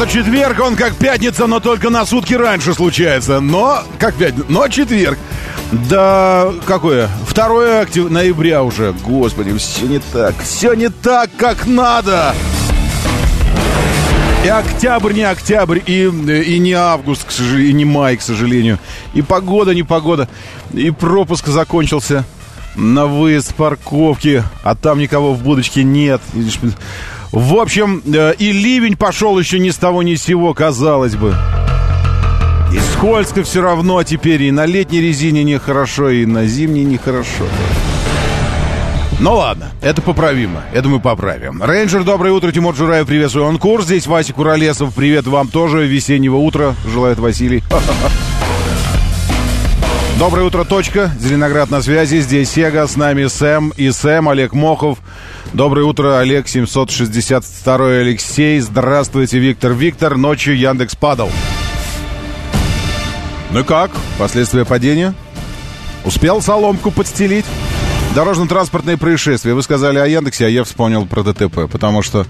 Это четверг, он как пятница, но только на сутки раньше случается. Но, как пятница, но четверг. Да, какое? 2 октября, ноября уже. Господи, все не так. Все не так, как надо. И октябрь не октябрь, и, и не август, к сожалению, и не май, к сожалению. И погода не погода. И пропуск закончился на выезд парковки, а там никого в будочке нет. В общем, э, и ливень пошел еще ни с того ни с сего, казалось бы. И скользко все равно теперь, и на летней резине нехорошо, и на зимней нехорошо. Ну ладно, это поправимо, это мы поправим. Рейнджер, доброе утро, Тимур Жураев, приветствую. Он курс, здесь Вася Куролесов, привет вам тоже, весеннего утра, желает Василий. Доброе утро, точка. Зеленоград на связи. Здесь Сега, с нами Сэм и Сэм, Олег Мохов. Доброе утро, Олег 762 Алексей. Здравствуйте, Виктор. Виктор, ночью Яндекс падал. Ну как? Последствия падения? Успел соломку подстелить? Дорожно-транспортные происшествия. Вы сказали о Яндексе, а я вспомнил про ДТП, потому что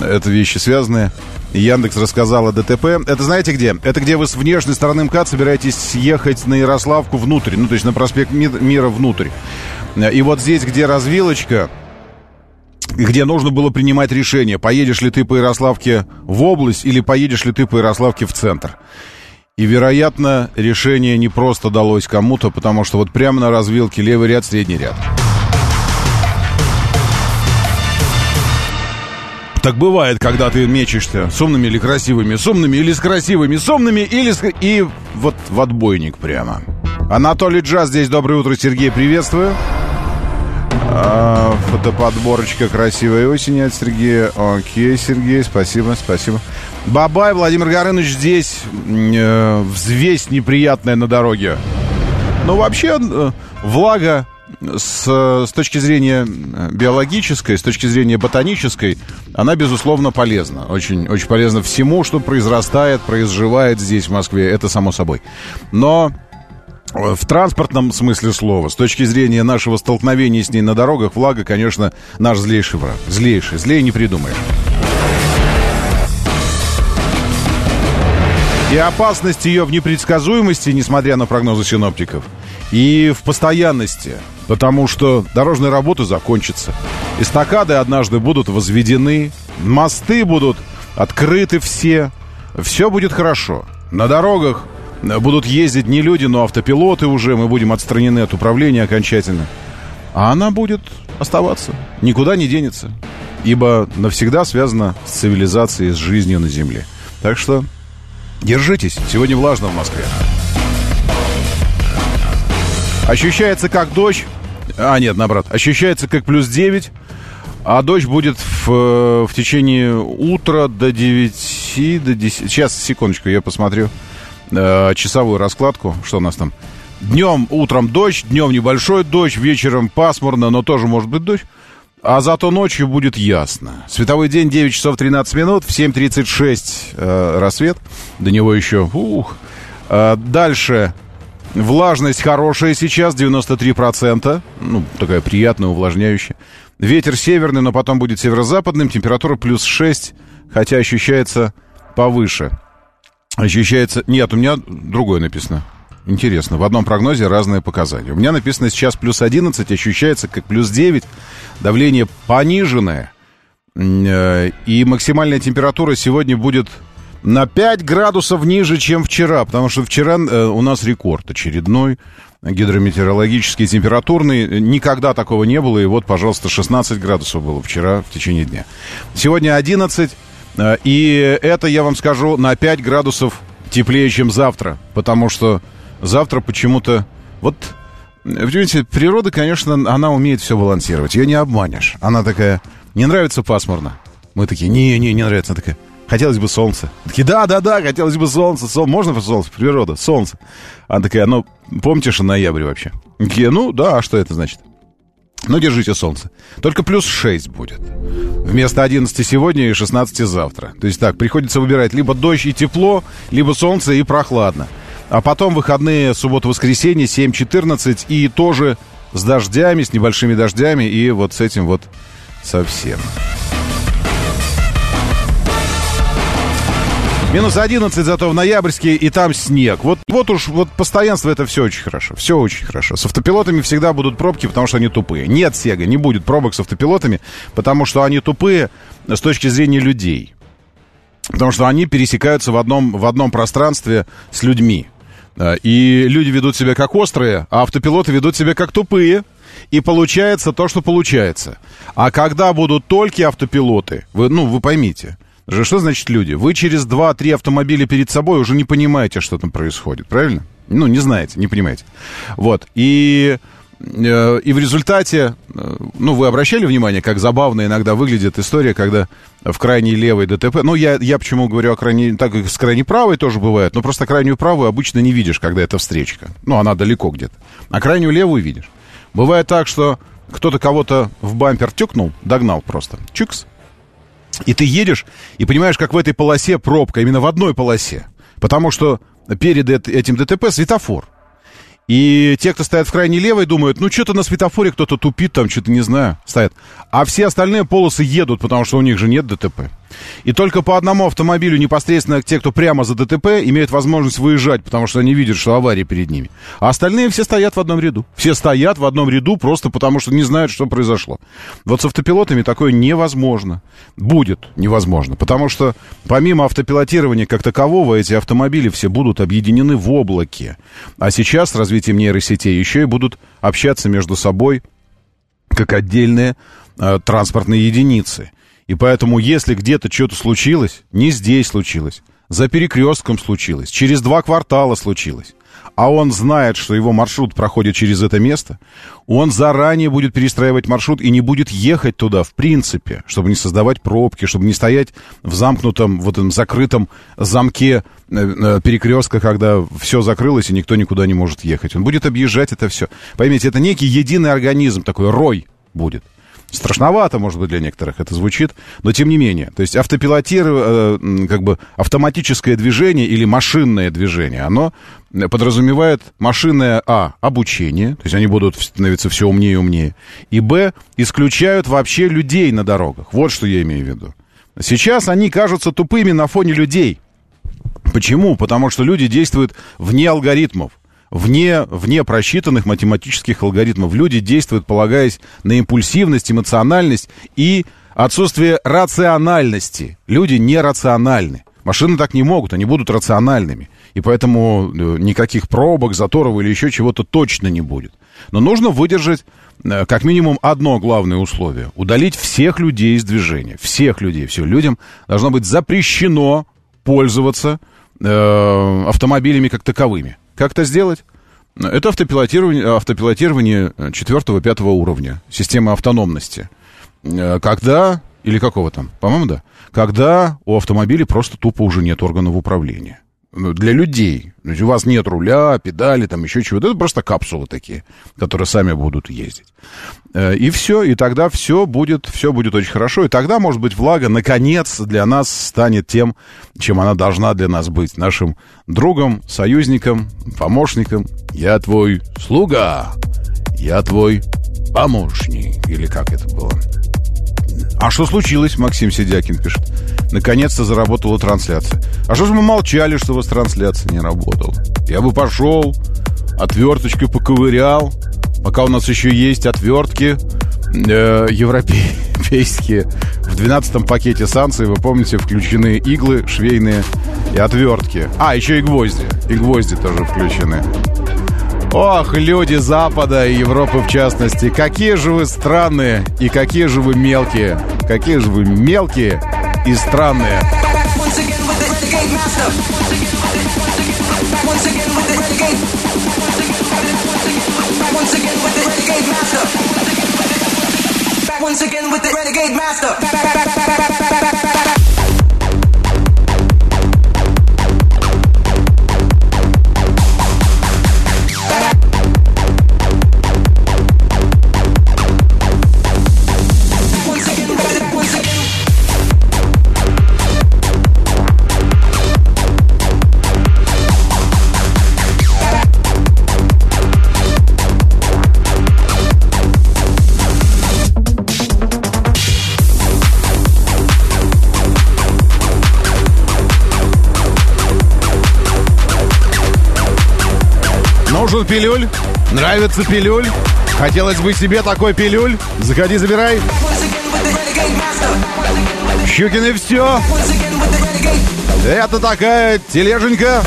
это вещи связанные. Яндекс рассказал о ДТП. Это знаете где? Это где вы с внешней стороны МКАД собираетесь съехать на Ярославку внутрь, ну, то есть на проспект Мира внутрь. И вот здесь, где развилочка, где нужно было принимать решение, поедешь ли ты по Ярославке в область или поедешь ли ты по Ярославке в центр. И, вероятно, решение не просто далось кому-то, потому что вот прямо на развилке левый ряд, средний ряд. Так бывает, когда ты мечешься с умными или красивыми, с умными или с красивыми, с умными или с... И вот в отбойник прямо. Анатолий Джаз здесь. Доброе утро, Сергей, приветствую. А, фотоподборочка красивой осени от Сергея. Окей, Сергей, спасибо, спасибо. Бабай, Владимир Горыныч здесь. Э, взвесь неприятная на дороге. Ну, вообще, э, влага с, с точки зрения биологической, с точки зрения ботанической, она, безусловно, полезна. Очень, очень полезна всему, что произрастает, произживает здесь, в Москве. Это само собой. Но в транспортном смысле слова, с точки зрения нашего столкновения с ней на дорогах, влага, конечно, наш злейший враг. Злейший. Злее не придумаешь. И опасность ее в непредсказуемости, несмотря на прогнозы синоптиков, и в постоянности, потому что дорожные работы закончатся. Эстакады однажды будут возведены, мосты будут открыты все, все будет хорошо. На дорогах будут ездить не люди, но автопилоты уже, мы будем отстранены от управления окончательно. А она будет оставаться, никуда не денется, ибо навсегда связана с цивилизацией, с жизнью на Земле. Так что держитесь, сегодня влажно в Москве. Ощущается как дождь, а нет, наоборот, ощущается как плюс 9, а дождь будет в, в течение утра до 9, до 10. Сейчас, секундочку, я посмотрю э, часовую раскладку. Что у нас там? Днем, утром дождь, днем небольшой дождь, вечером пасмурно, но тоже может быть дождь. А зато ночью будет ясно. Световой день 9 часов 13 минут, в 7.36 э, рассвет. До него еще... Ух. Э, дальше влажность хорошая сейчас, 93%. Ну, такая приятная, увлажняющая. Ветер северный, но потом будет северо-западным. Температура плюс 6, хотя ощущается повыше. Ощущается... Нет, у меня другое написано. Интересно, в одном прогнозе разные показания. У меня написано сейчас плюс 11, ощущается как плюс 9, давление пониженное, э, и максимальная температура сегодня будет на 5 градусов ниже, чем вчера, потому что вчера э, у нас рекорд очередной гидрометеорологический, температурный. Никогда такого не было, и вот, пожалуйста, 16 градусов было вчера в течение дня. Сегодня 11, Э, и это, я вам скажу, на 5 градусов теплее, чем завтра. Потому что завтра почему-то... Вот, понимаете, природа, конечно, она умеет все балансировать. Ее не обманешь. Она такая... Не нравится пасмурно. Мы такие, не, не, не нравится. Она такая, Хотелось бы солнца. Такие, да, да, да, хотелось бы солнца. Сол... Можно солнце, природа, солнце. Она такая, ну, помните, что ноябрь вообще? Такие, ну, да, а что это значит? Ну, держите солнце. Только плюс 6 будет. Вместо 11 сегодня и 16 завтра. То есть так, приходится выбирать либо дождь и тепло, либо солнце и прохладно. А потом выходные, суббота-воскресенье, 7-14 и тоже с дождями, с небольшими дождями и вот с этим вот совсем. Минус 11 зато в ноябрьске, и там снег. Вот, вот уж вот постоянство это все очень хорошо. Все очень хорошо. С автопилотами всегда будут пробки, потому что они тупые. Нет, Сега, не будет пробок с автопилотами, потому что они тупые с точки зрения людей. Потому что они пересекаются в одном, в одном пространстве с людьми. Э, и люди ведут себя как острые, а автопилоты ведут себя как тупые. И получается то, что получается. А когда будут только автопилоты, вы, ну, вы поймите, что значит люди? Вы через 2-3 автомобиля перед собой уже не понимаете, что там происходит, правильно? Ну, не знаете, не понимаете. Вот. И, и в результате, э, ну, вы обращали внимание, как забавно иногда выглядит история, когда в крайней левой ДТП, ну, я, я почему говорю о крайней, так как с крайней правой тоже бывает, но просто крайнюю правую обычно не видишь, когда это встречка. Ну, она далеко где-то. А крайнюю левую видишь. Бывает так, что кто-то кого-то в бампер тюкнул, догнал просто. Чикс. И ты едешь и понимаешь, как в этой полосе пробка, именно в одной полосе. Потому что перед этим ДТП светофор. И те, кто стоят в крайней левой, думают, ну, что-то на светофоре кто-то тупит, там, что-то не знаю, стоят. А все остальные полосы едут, потому что у них же нет ДТП. И только по одному автомобилю непосредственно те, кто прямо за ДТП, имеют возможность выезжать, потому что они видят, что авария перед ними. А остальные все стоят в одном ряду. Все стоят в одном ряду просто потому, что не знают, что произошло. Вот с автопилотами такое невозможно. Будет невозможно. Потому что помимо автопилотирования как такового, эти автомобили все будут объединены в облаке. А сейчас с развитием нейросетей еще и будут общаться между собой как отдельные э, транспортные единицы. И поэтому, если где-то что-то случилось, не здесь случилось, за перекрестком случилось, через два квартала случилось, а он знает, что его маршрут проходит через это место, он заранее будет перестраивать маршрут и не будет ехать туда, в принципе, чтобы не создавать пробки, чтобы не стоять в замкнутом, вот этом закрытом замке э, э, перекрестка, когда все закрылось и никто никуда не может ехать. Он будет объезжать это все. Поймите, это некий единый организм, такой рой будет. Страшновато, может быть, для некоторых это звучит, но тем не менее. То есть автопилотирование, э, как бы автоматическое движение или машинное движение, оно подразумевает машинное, а, обучение, то есть они будут становиться все умнее и умнее, и, б, исключают вообще людей на дорогах. Вот что я имею в виду. Сейчас они кажутся тупыми на фоне людей. Почему? Потому что люди действуют вне алгоритмов вне, вне просчитанных математических алгоритмов. Люди действуют, полагаясь на импульсивность, эмоциональность и отсутствие рациональности. Люди нерациональны. Машины так не могут, они будут рациональными. И поэтому э, никаких пробок, заторов или еще чего-то точно не будет. Но нужно выдержать э, как минимум одно главное условие. Удалить всех людей из движения. Всех людей. Все, людям должно быть запрещено пользоваться э, автомобилями как таковыми. Как это сделать? Это автопилотирование, автопилотирование 4-5 уровня, системы автономности. Э, когда, или какого там, по-моему, да, когда у автомобиля просто тупо уже нет органов управления. Ну, для людей. То есть у вас нет руля, педали, там еще чего-то. Это просто капсулы такие, которые сами будут ездить. Э, и все, и тогда все будет, все будет очень хорошо. И тогда, может быть, влага, наконец, для нас станет тем, чем она должна для нас быть. Нашим другом, союзником, помощником. Я твой слуга, я твой помощник. Или как это было? А что случилось, Максим Сидякин пишет. Наконец-то заработала трансляция. А что же мы молчали, что у вас трансляция не работала? Я бы пошел, отверточкой поковырял, пока у нас еще есть отвертки э, европейские. В 12-м пакете санкций, вы помните, включены иглы швейные и отвертки. А, еще и гвозди. И гвозди тоже включены. Ох, люди Запада и Европы в частности, какие же вы странные и какие же вы мелкие. Какие же вы мелкие и странные. Once again with the renegade master. Нужен пилюль? Нравится пилюль? Хотелось бы себе такой пилюль? Заходи, забирай. Щукин и все. Это такая тележенька.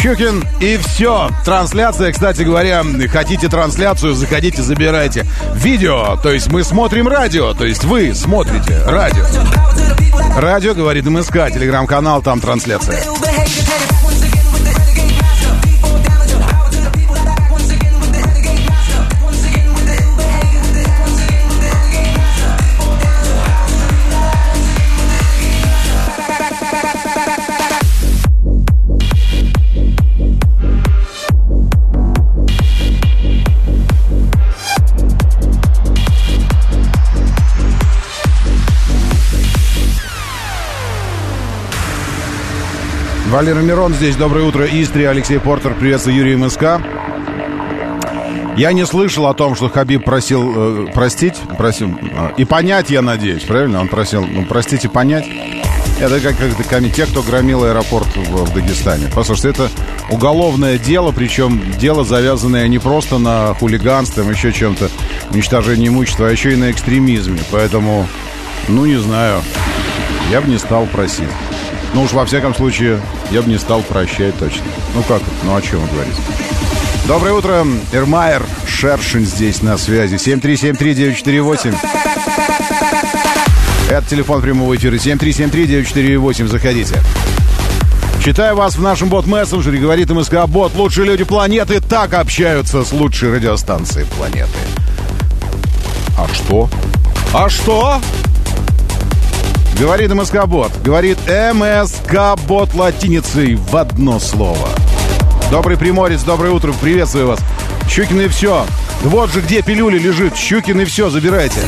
Щукин и все. Трансляция, кстати говоря, хотите трансляцию, заходите, забирайте. Видео, то есть мы смотрим радио, то есть вы смотрите радио. Радио, говорит МСК, телеграм-канал, там трансляция. Валера Мирон здесь. Доброе утро. Истри, Алексей Портер. Приветствую, Юрий МСК. Я не слышал о том, что Хабиб просил э, простить, просил э, и понять, я надеюсь, правильно? Он просил, ну, простите, понять. Это как, как те, кто громил аэропорт в, в Дагестане. Послушайте, это уголовное дело, причем дело завязанное не просто на хулиганстве, еще чем-то, уничтожении имущества, а еще и на экстремизме. Поэтому, ну, не знаю, я бы не стал просить. Ну уж во всяком случае, я бы не стал прощать точно. Ну как Ну о чем говорить? Доброе утро, Эрмайер Шершин здесь на связи. 7373948. Это телефон прямого эфира. 7373948. Заходите. Читаю вас в нашем бот-мессенджере. Говорит МСК Бот. Лучшие люди планеты так общаются с лучшей радиостанцией планеты. А что? А что? Говорит МСК-бот. Говорит МСК-бот латиницей в одно слово. Добрый приморец, доброе утро, приветствую вас. Щукин и все. Вот же где пилюля лежит. Щукин и все, забирайте.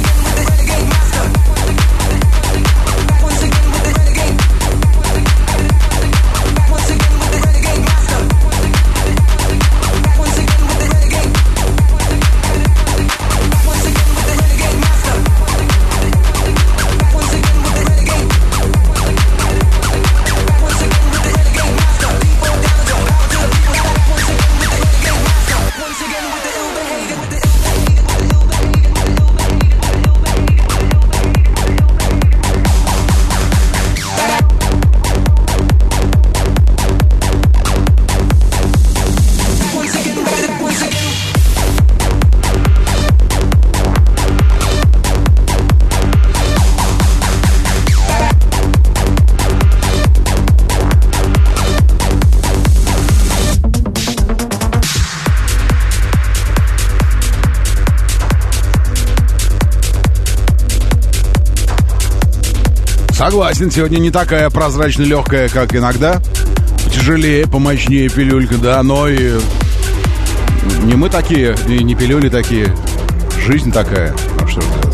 Согласен, сегодня не такая прозрачно легкая, как иногда. Тяжелее, помощнее пилюлька, да, но и не мы такие, и не пилюли такие. Жизнь такая. Ну что же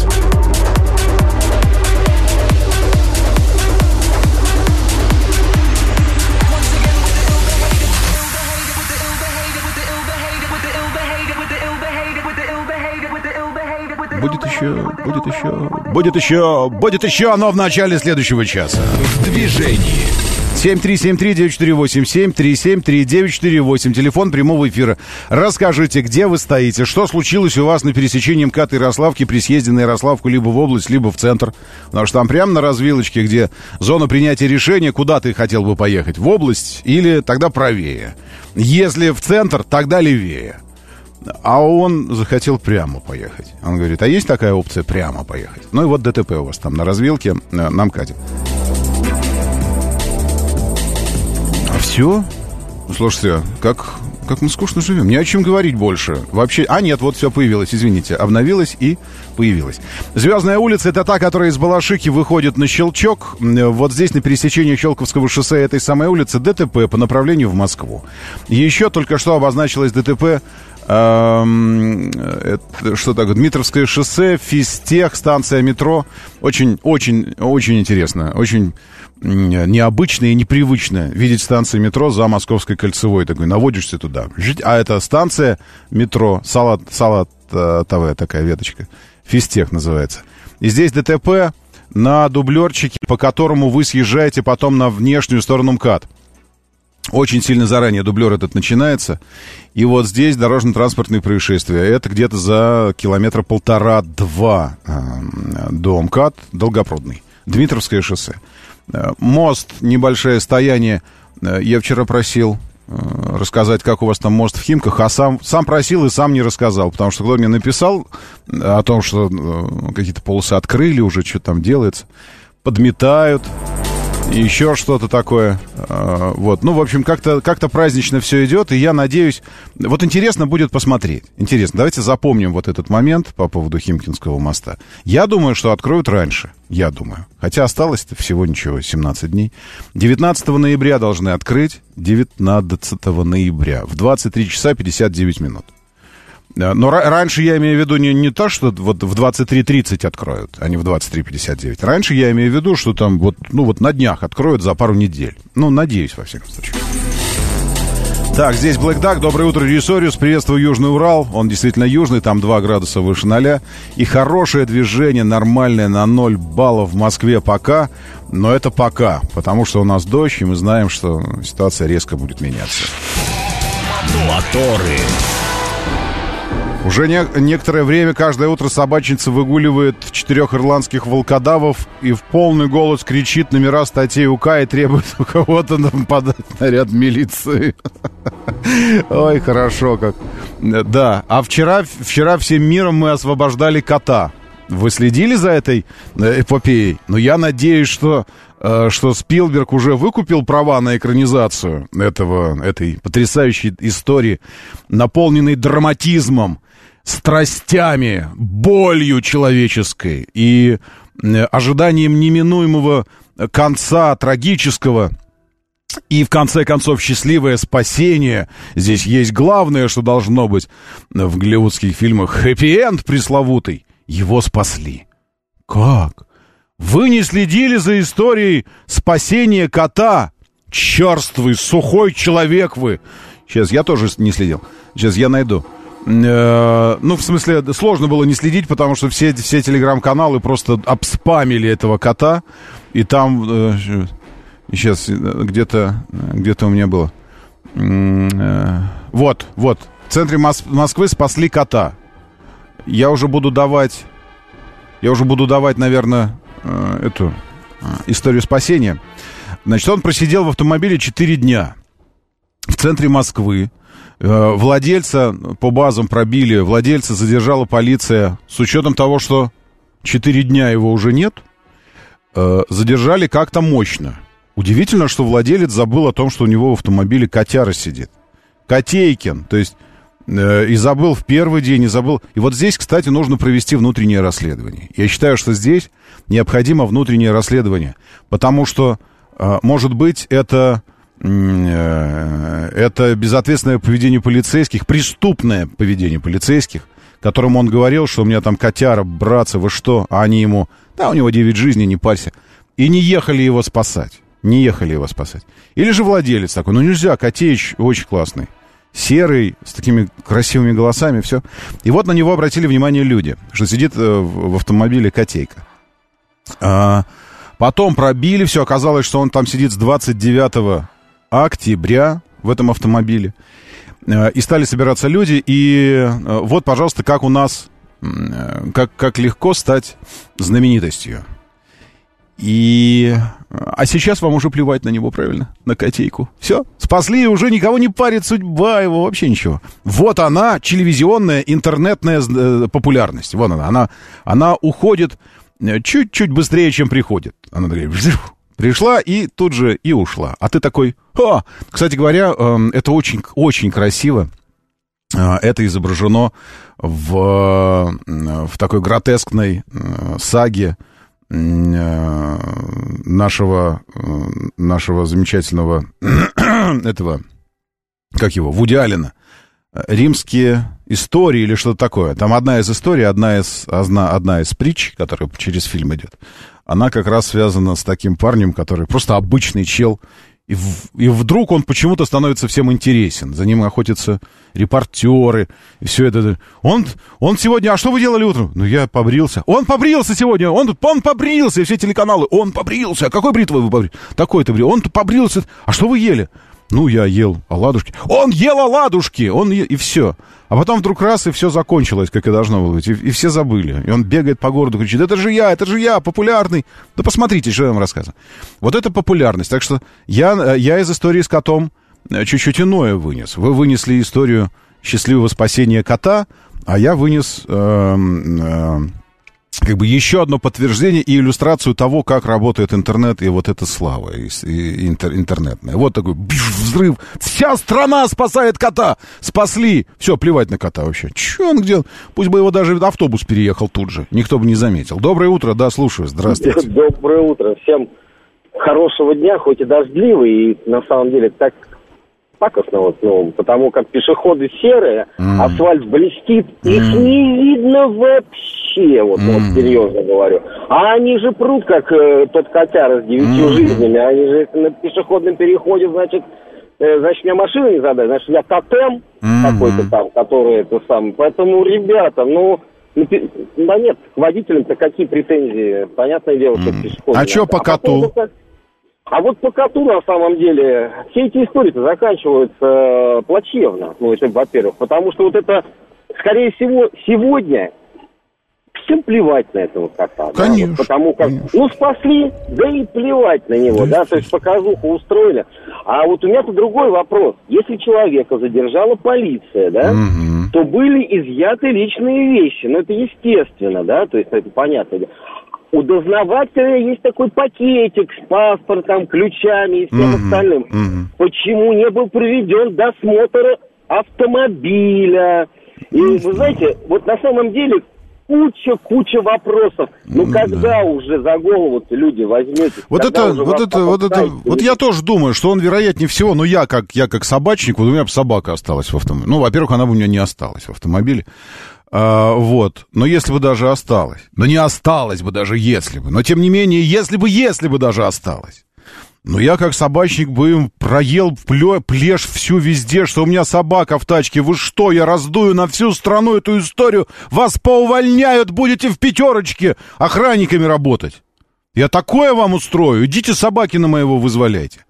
еще, будет еще, будет еще, будет еще, но в начале следующего часа. В движении. 7373948, 7373948, телефон прямого эфира. Расскажите, где вы стоите, что случилось у вас на пересечении МКАД Ярославки при съезде на Ярославку либо в область, либо в центр. Потому что там прямо на развилочке, где зона принятия решения, куда ты хотел бы поехать, в область или тогда правее. Если в центр, тогда левее. А он захотел прямо поехать. Он говорит, а есть такая опция прямо поехать? Ну и вот ДТП у вас там на развилке э, на МКАДе. А все? Слушайте, как, как мы скучно живем. Не о чем говорить больше. Вообще... А, нет, вот все появилось, извините. Обновилось и появилось. Звездная улица — это та, которая из Балашихи выходит на Щелчок. Вот здесь, на пересечении Щелковского шоссе этой самой улицы, ДТП по направлению в Москву. Еще только что обозначилось ДТП это, что такое? Дмитровское шоссе, Физтех, станция метро. Очень, очень, очень интересно. Очень необычно и непривычно видеть станции метро за Московской кольцевой. Такой, наводишься туда. А это станция метро, салат, салат ТВ, такая веточка. Физтех называется. И здесь ДТП на дублерчике, по которому вы съезжаете потом на внешнюю сторону МКАД. Очень сильно заранее дублер этот начинается. И вот здесь дорожно-транспортные происшествия. Это где-то за километра полтора-два э, до МКАД, Долгопрудный. Дмитровское шоссе. Э, мост, небольшое стояние. Э, я вчера просил рассказать, как у вас там мост в Химках, а сам, сам просил и сам не рассказал, потому что кто мне написал о том, что какие-то полосы открыли, уже что там делается, подметают, еще что-то такое. А, вот. Ну, в общем, как-то как празднично все идет, и я надеюсь... Вот интересно будет посмотреть. Интересно. Давайте запомним вот этот момент по поводу Химкинского моста. Я думаю, что откроют раньше. Я думаю. Хотя осталось всего ничего, 17 дней. 19 ноября должны открыть. 19 ноября в 23 часа 59 минут. Но раньше я имею в виду не, не то, что вот в 23.30 откроют, а не в 23.59. Раньше я имею в виду, что там вот, ну вот на днях откроют за пару недель. Ну, надеюсь, во всяком случае. Так, здесь Black Duck. Доброе утро, Ресориус. Приветствую Южный Урал. Он действительно южный, там 2 градуса выше ноля. И хорошее движение, нормальное, на 0 баллов в Москве пока. Но это пока, потому что у нас дождь, и мы знаем, что ситуация резко будет меняться. Моторы. Уже не, некоторое время каждое утро собачница выгуливает четырех ирландских волкодавов и в полный голос кричит номера статей УК и требует у кого-то нам подать наряд милиции. Ой, хорошо как. Да, а вчера, вчера всем миром мы освобождали кота. Вы следили за этой э, эпопеей? Но я надеюсь, что э, что Спилберг уже выкупил права на экранизацию этого, этой потрясающей истории, наполненной драматизмом, страстями, болью человеческой и э, ожиданием неминуемого конца трагического и в конце концов счастливое спасение. Здесь есть главное, что должно быть в голливудских фильмах. Хэппи-энд пресловутый. Его спасли. Как? Вы не следили за историей спасения кота? Черствый, сухой человек вы. Сейчас, я тоже не следил. Сейчас я найду. Э, ну, в смысле, сложно было не следить, потому что все, все телеграм-каналы просто обспамили этого кота. И там... Э, сейчас где-то где у меня было. Э, вот, вот. В центре Мос- Москвы спасли кота. Я уже буду давать... Я уже буду давать, наверное, эту историю спасения. Значит, он просидел в автомобиле 4 дня в центре Москвы. Э, владельца по базам пробили, владельца задержала полиция с учетом того, что 4 дня его уже нет, э, задержали как-то мощно. Удивительно, что владелец забыл о том, что у него в автомобиле котяра сидит. Котейкин, то есть э, и забыл в первый день, и забыл. И вот здесь, кстати, нужно провести внутреннее расследование. Я считаю, что здесь необходимо внутреннее расследование, потому что, может быть, это это безответственное поведение полицейских, преступное поведение полицейских, которому он говорил, что у меня там котяра, братцы, вы что? А они ему, да, у него 9 жизней, не парься. И не ехали его спасать. Не ехали его спасать. Или же владелец такой, ну нельзя, Котеич очень классный. Серый, с такими красивыми голосами, все. И вот на него обратили внимание люди, что сидит э, в автомобиле Котейка. А, потом пробили все, оказалось, что он там сидит с 29 октября в этом автомобиле. Э, и стали собираться люди, и э, вот, пожалуйста, как у нас, э, как, как легко стать знаменитостью. И... А сейчас вам уже плевать на него, правильно? На котейку. Все, спасли, уже никого не парит судьба его, вообще ничего. Вот она, телевизионная, интернетная популярность. Вон она, она, она уходит чуть-чуть быстрее, чем приходит. Она такая, Пришла и тут же и ушла. А ты такой, о! Кстати говоря, эм, это очень, очень красиво. Э, это изображено в, э, в такой гротескной э, саге нашего, нашего замечательного этого, как его, Вуди Алина. Римские истории или что-то такое. Там одна из историй, одна из, одна, одна из притч, которая через фильм идет она как раз связана с таким парнем, который просто обычный чел И, в, и вдруг он почему-то становится всем интересен. За ним охотятся репортеры. И все это. Он, он сегодня... А что вы делали утром? Ну, я побрился. Он побрился сегодня. Он, он побрился. И все телеканалы. Он побрился. А какой бритвой вы побрили? Такой-то брил. Он побрился. А что вы ели? Ну, я ел оладушки. Он ел оладушки! Он е... И все. А потом вдруг раз, и все закончилось, как и должно было быть. И, и все забыли. И он бегает по городу, кричит, это же я, это же я, популярный. Да посмотрите, что я вам рассказываю. Вот это популярность. Так что я, я из истории с котом э, чуть-чуть иное вынес. Вы вынесли историю счастливого спасения кота, а я вынес... Э, э, как бы еще одно подтверждение и иллюстрацию того, как работает интернет и вот эта слава и, и интер, интернетная. Вот такой взрыв. Вся страна спасает кота. Спасли. Все, плевать на кота вообще. Че он где? Пусть бы его даже автобус переехал тут же. Никто бы не заметил. Доброе утро. Да, слушаю. Здравствуйте. Доброе утро. Всем хорошего дня, хоть и дождливый. И на самом деле так пакостно, вот, ну, потому как пешеходы серые, mm. асфальт блестит, mm. их не видно вообще, вот, mm. вот серьезно говорю. А они же прут, как э, тот котяра с девятью mm. жизнями, они же на пешеходном переходе, значит, э, значит, меня машина не задать, значит, я тотем mm. какой-то там, который это сам. Поэтому, ребята, ну, ну да нет, к водителям-то какие претензии? Понятное дело, что mm. пешеходы. А что по а коту? Потом, а вот по коту, на самом деле, все эти истории-то заканчиваются э, плачевно. Ну, это, во-первых, потому что вот это, скорее всего, сегодня всем плевать на этого кота. Конечно. Да? Вот потому как, конечно. ну, спасли, да и плевать на него, да, да то есть показуху устроили. А вот у меня-то другой вопрос. Если человека задержала полиция, да, угу. то были изъяты личные вещи. Ну, это естественно, да, то есть это понятно. У дознавателя есть такой пакетик с паспортом, ключами и всем mm-hmm. остальным. Mm-hmm. Почему не был проведен досмотр автомобиля? И вы знаете, вот на самом деле куча-куча вопросов. Ну, когда да. уже за голову люди возьмете? Вот это, вот это, вот это, вот я тоже думаю, что он вероятнее всего, ну, я как, я как собачник, вот у меня бы собака осталась в автомобиле. Ну, во-первых, она бы у меня не осталась в автомобиле. А, вот. Но если бы даже осталось. Но не осталось бы даже если бы. Но тем не менее, если бы, если бы даже осталось. Но я как собачник бы им проел плешь всю везде, что у меня собака в тачке. Вы что, я раздую на всю страну эту историю? Вас поувольняют, будете в пятерочке охранниками работать. Я такое вам устрою. Идите собаки на моего вызволяйте.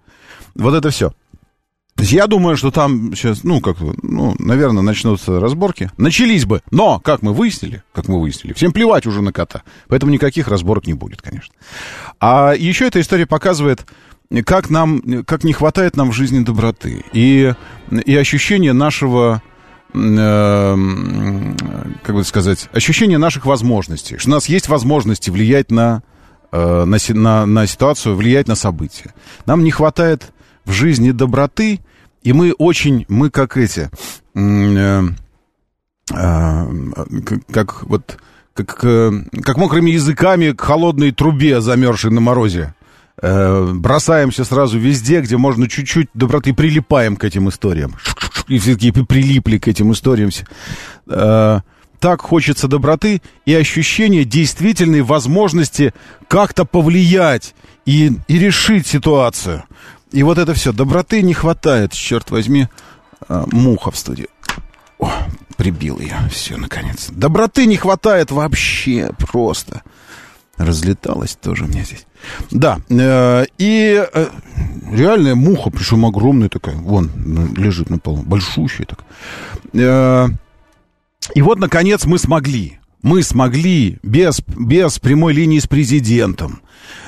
Вот это все. Я думаю, что там сейчас, ну, как, ну, наверное, начнутся разборки. Начались бы, но, как мы выяснили, как мы выяснили, всем плевать уже на кота. Поэтому никаких разборок не будет, конечно. А еще эта история показывает, как нам, как не хватает нам в жизни доброты. И, и ощущение нашего, э, как бы сказать, ощущение наших возможностей. Что у нас есть возможности влиять на, э, на, на, на ситуацию, влиять на события. Нам не хватает в жизни доброты, и мы очень, мы как эти, э, как вот, как, как мокрыми языками к холодной трубе, замерзшей на морозе. Э, бросаемся сразу везде, где можно чуть-чуть доброты, прилипаем к этим историям. И все-таки прилипли к этим историям. Э, так хочется доброты и ощущения действительной возможности как-то повлиять и, и решить ситуацию. И вот это все. Доброты не хватает, черт возьми. А, муха в студии. О, прибил ее. Все, наконец. Доброты не хватает вообще просто. Разлеталась тоже у меня здесь. Да, э, и э, реальная муха, причем огромная такая, вон, лежит на полу, большущая так. Э, и вот, наконец, мы смогли. Мы смогли без, без прямой линии с президентом,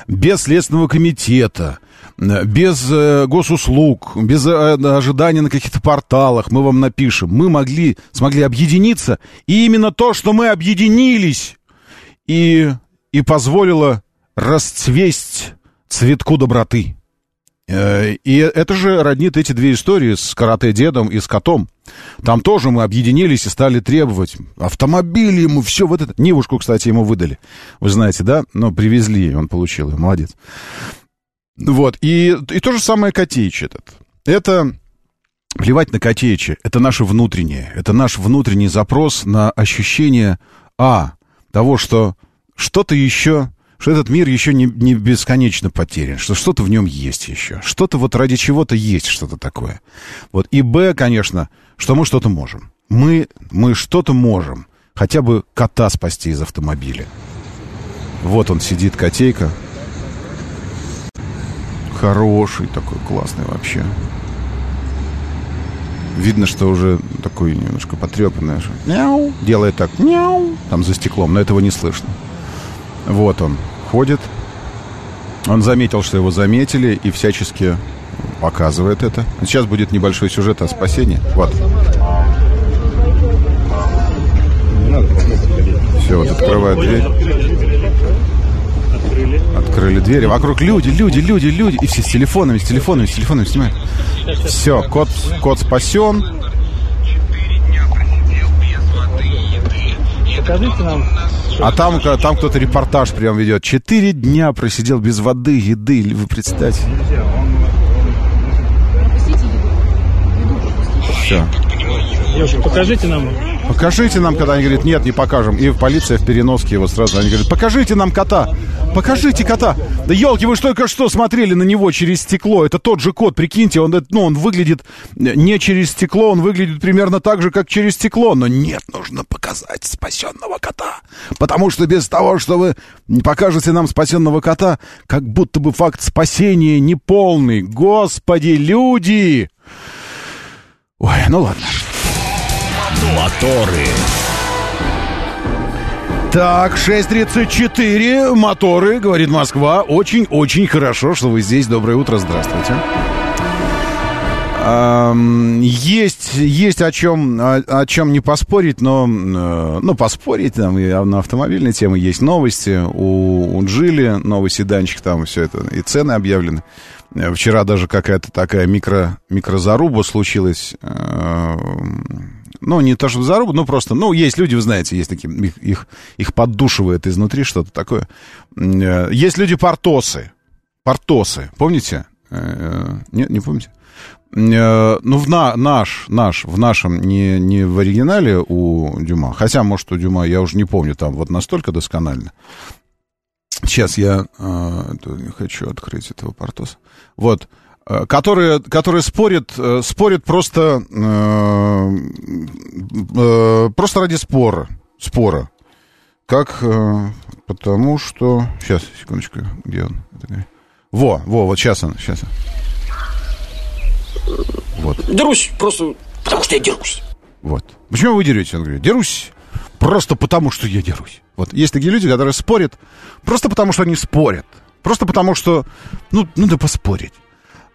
без Следственного комитета, без госуслуг, без ожидания на каких-то порталах, мы вам напишем. Мы могли, смогли объединиться, и именно то, что мы объединились, и, и позволило расцвесть цветку доброты. Э, и это же роднит эти две истории с карате-дедом и с котом. Там тоже мы объединились и стали требовать автомобили ему, все вот это. Нивушку, кстати, ему выдали. Вы знаете, да? Но привезли, он получил ее, молодец. Вот, и, и то же самое Котеич этот. Это плевать на Котеича, это наше внутреннее, это наш внутренний запрос на ощущение, а, того, что что-то еще что этот мир еще не, не бесконечно потерян, что что-то в нем есть еще, что-то вот ради чего-то есть что-то такое. Вот. И Б, конечно, что мы что-то можем. Мы, мы что-то можем. Хотя бы кота спасти из автомобиля. Вот он сидит, котейка. Хороший такой, классный вообще. Видно, что уже такой немножко потрепанный. Мяу. Делает так. Мяу. Там за стеклом, но этого не слышно. Вот он ходит. Он заметил, что его заметили, и всячески показывает это. Сейчас будет небольшой сюжет о спасении. Вот. Все, вот открывает дверь. Открыли двери. Вокруг люди, люди, люди, люди. И все с телефонами, с телефонами, с телефонами снимают. Все, кот, кот спасен. Покажите нам. А там, там кто-то репортаж прям ведет. Четыре дня просидел без воды, еды. Вы представьте. Все. Девушка, покажите нам. Покажите нам, когда они говорят, нет, не покажем. И полиция в переноске его сразу. Они говорят, покажите нам кота. Покажите кота. Да елки, вы только что смотрели на него через стекло. Это тот же кот, прикиньте, он, ну, он выглядит не через стекло, он выглядит примерно так же, как через стекло. Но нет, нужно показать спасенного кота. Потому что без того, что вы покажете нам спасенного кота, как будто бы факт спасения неполный. Господи, люди! Ой, ну ладно. Моторы. Так, 6.34, моторы, говорит Москва. Очень-очень хорошо, что вы здесь. Доброе утро, здравствуйте. Есть, есть о чем, о, о чем не поспорить, но, э, ну, поспорить, там, и на автомобильной теме есть новости. У, у Джили новый седанчик, там все это, и цены объявлены. Э, вчера даже какая-то такая микро, микрозаруба случилась. Э, ну, не то, что заруба, но просто, ну, есть люди, вы знаете, есть такие, их, их, их поддушивает изнутри что-то такое. Э, есть люди портосы. Портосы, помните? Нет, не помните? Ну, в на, наш, наш, в нашем, не, не в оригинале у Дюма, хотя, может, у Дюма, я уже не помню, там вот настолько досконально. Сейчас я э, хочу открыть этого Портоса. Вот. Э, которые, которые спорят, э, спорят просто, э, э, просто ради спора. Спора. Как, э, потому что... Сейчас, секундочку, где он? Во, во, вот сейчас он, сейчас он. Вот. Дерусь просто потому, что я дерусь. Вот. Почему вы дерете? Он говорит, дерусь просто потому, что я дерусь. Вот есть такие люди, которые спорят просто потому, что они спорят. Просто потому, что, ну, надо поспорить.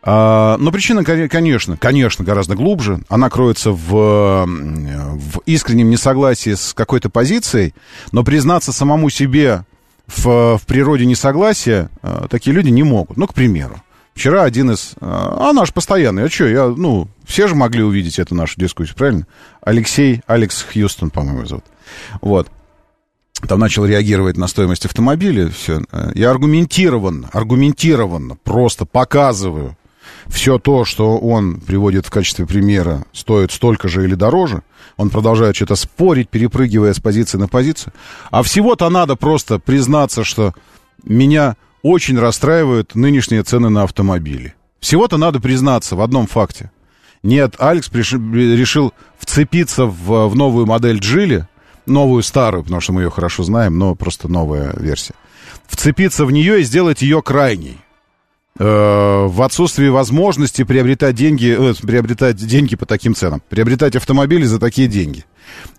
А, но причина, конечно, конечно, гораздо глубже. Она кроется в, в искреннем несогласии с какой-то позицией, но признаться самому себе в, в природе несогласия а, такие люди не могут. Ну, к примеру. Вчера один из... А, а наш постоянный, а что, я, ну, все же могли увидеть эту нашу дискуссию, правильно? Алексей, Алекс Хьюстон, по-моему, зовут. Вот. Там начал реагировать на стоимость автомобиля, все. Я аргументированно, аргументированно просто показываю все то, что он приводит в качестве примера, стоит столько же или дороже. Он продолжает что-то спорить, перепрыгивая с позиции на позицию. А всего-то надо просто признаться, что меня очень расстраивают нынешние цены на автомобили. Всего-то надо признаться в одном факте. Нет, Алекс приш... решил вцепиться в, в новую модель Джили, новую старую, потому что мы ее хорошо знаем, но просто новая версия. Вцепиться в нее и сделать ее крайней. Э, в отсутствии возможности приобретать деньги, э, приобретать деньги по таким ценам, приобретать автомобили за такие деньги.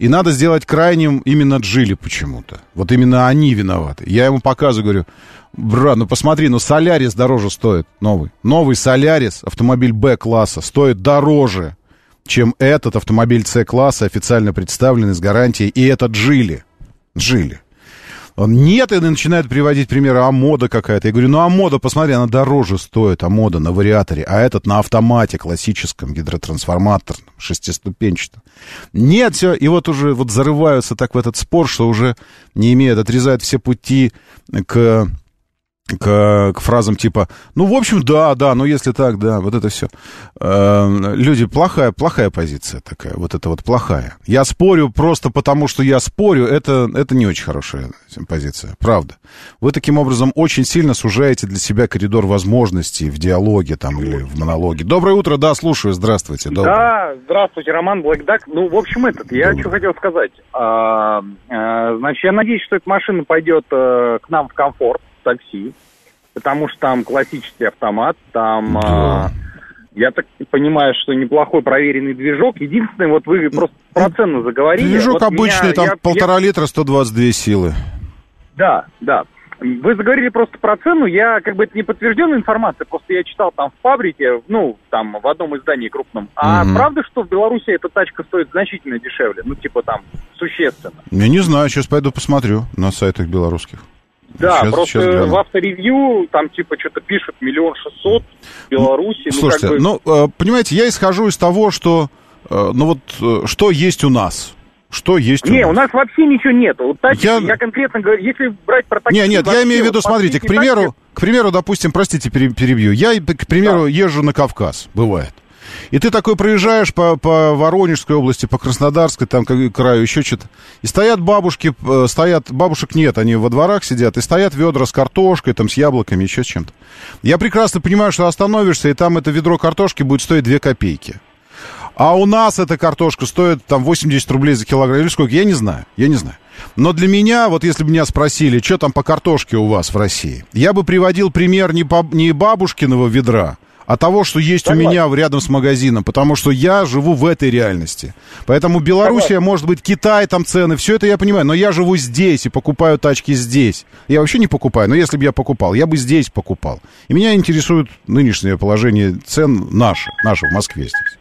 И надо сделать крайним именно Джили почему-то. Вот именно они виноваты. Я ему показываю, говорю, брат, ну посмотри, ну Солярис дороже стоит, новый. Новый Солярис, автомобиль Б-класса, стоит дороже, чем этот автомобиль С-класса, официально представленный с гарантией, и это Джили. Джили. Нет, и начинает приводить примеры, а мода какая-то. Я говорю, ну а мода, посмотри, она дороже стоит, а мода на вариаторе, а этот на автомате классическом, гидротрансформаторном, шестиступенчатом. Нет, все, и вот уже вот зарываются так в этот спор, что уже не имеют, отрезают все пути к к, к фразам типа, ну, в общем, да, да, ну, если так, да, вот это все. Э, люди, плохая, плохая позиция такая, вот это вот плохая. Я спорю просто потому, что я спорю, это, это не очень хорошая позиция, правда. Вы таким образом очень сильно сужаете для себя коридор возможностей в диалоге там или в монологе. Доброе утро, да, слушаю, здравствуйте. Доброе. Да, здравствуйте, Роман Блэкдак. Ну, в общем, этот, я Добрый. что хотел сказать. А, а, значит, я надеюсь, что эта машина пойдет а, к нам в комфорт, такси, потому что там классический автомат, там... А, я так понимаю, что неплохой проверенный движок. Единственное, вот вы просто про цену заговорили. Движок Вот обычный, меня- там я- полтора литра, 122 силы. Да, да. Вы заговорили просто про цену, я как бы это не подтвержденная информация, просто я читал там в фабрике, ну, там в одном издании крупном. А Мгм. правда, что в Беларуси эта тачка стоит значительно дешевле? Ну, типа там, существенно. Я не знаю, сейчас пойду посмотрю на сайтах белорусских. Да, Щас- просто гляну. в авторевью там типа что-то пишут миллион шестьсот в Беларуси. Слушайте, ну, как бы... ну, э, понимаете, я исхожу из того, что, э, ну вот, э, что есть у нас. Что есть Не, у у нас. нас вообще ничего нет. Вот тачки, Я- я... конкретно говорю, если брать про такси... Не, нет, я имею в виду, вот смотрите, к примеру, тачки- к примеру, допустим, простите, пере- перебью. Я, к примеру, езжу на Кавказ, бывает. И ты такой проезжаешь по, по Воронежской области, по Краснодарской, там как- краю, еще что-то. И стоят бабушки, э, стоят, бабушек нет, они во дворах сидят, и стоят ведра с картошкой, там, с яблоками, еще с чем-то. Я прекрасно понимаю, что остановишься, и там это ведро картошки будет стоить 2 копейки. А у нас эта картошка стоит там 80 рублей за килограмм. Или сколько? Я не знаю. Я не знаю. Но для меня, вот если бы меня спросили, что там по картошке у вас в России, я бы приводил пример не, баб- не бабушкиного ведра, а того, что есть у меня рядом с магазином, потому что я живу в этой реальности. Поэтому Белоруссия, может быть, Китай, там цены, все это я понимаю, но я живу здесь и покупаю тачки здесь. Я вообще не покупаю, но если бы я покупал, я бы здесь покупал. И меня интересует нынешнее положение цен наше, наше в Москве здесь.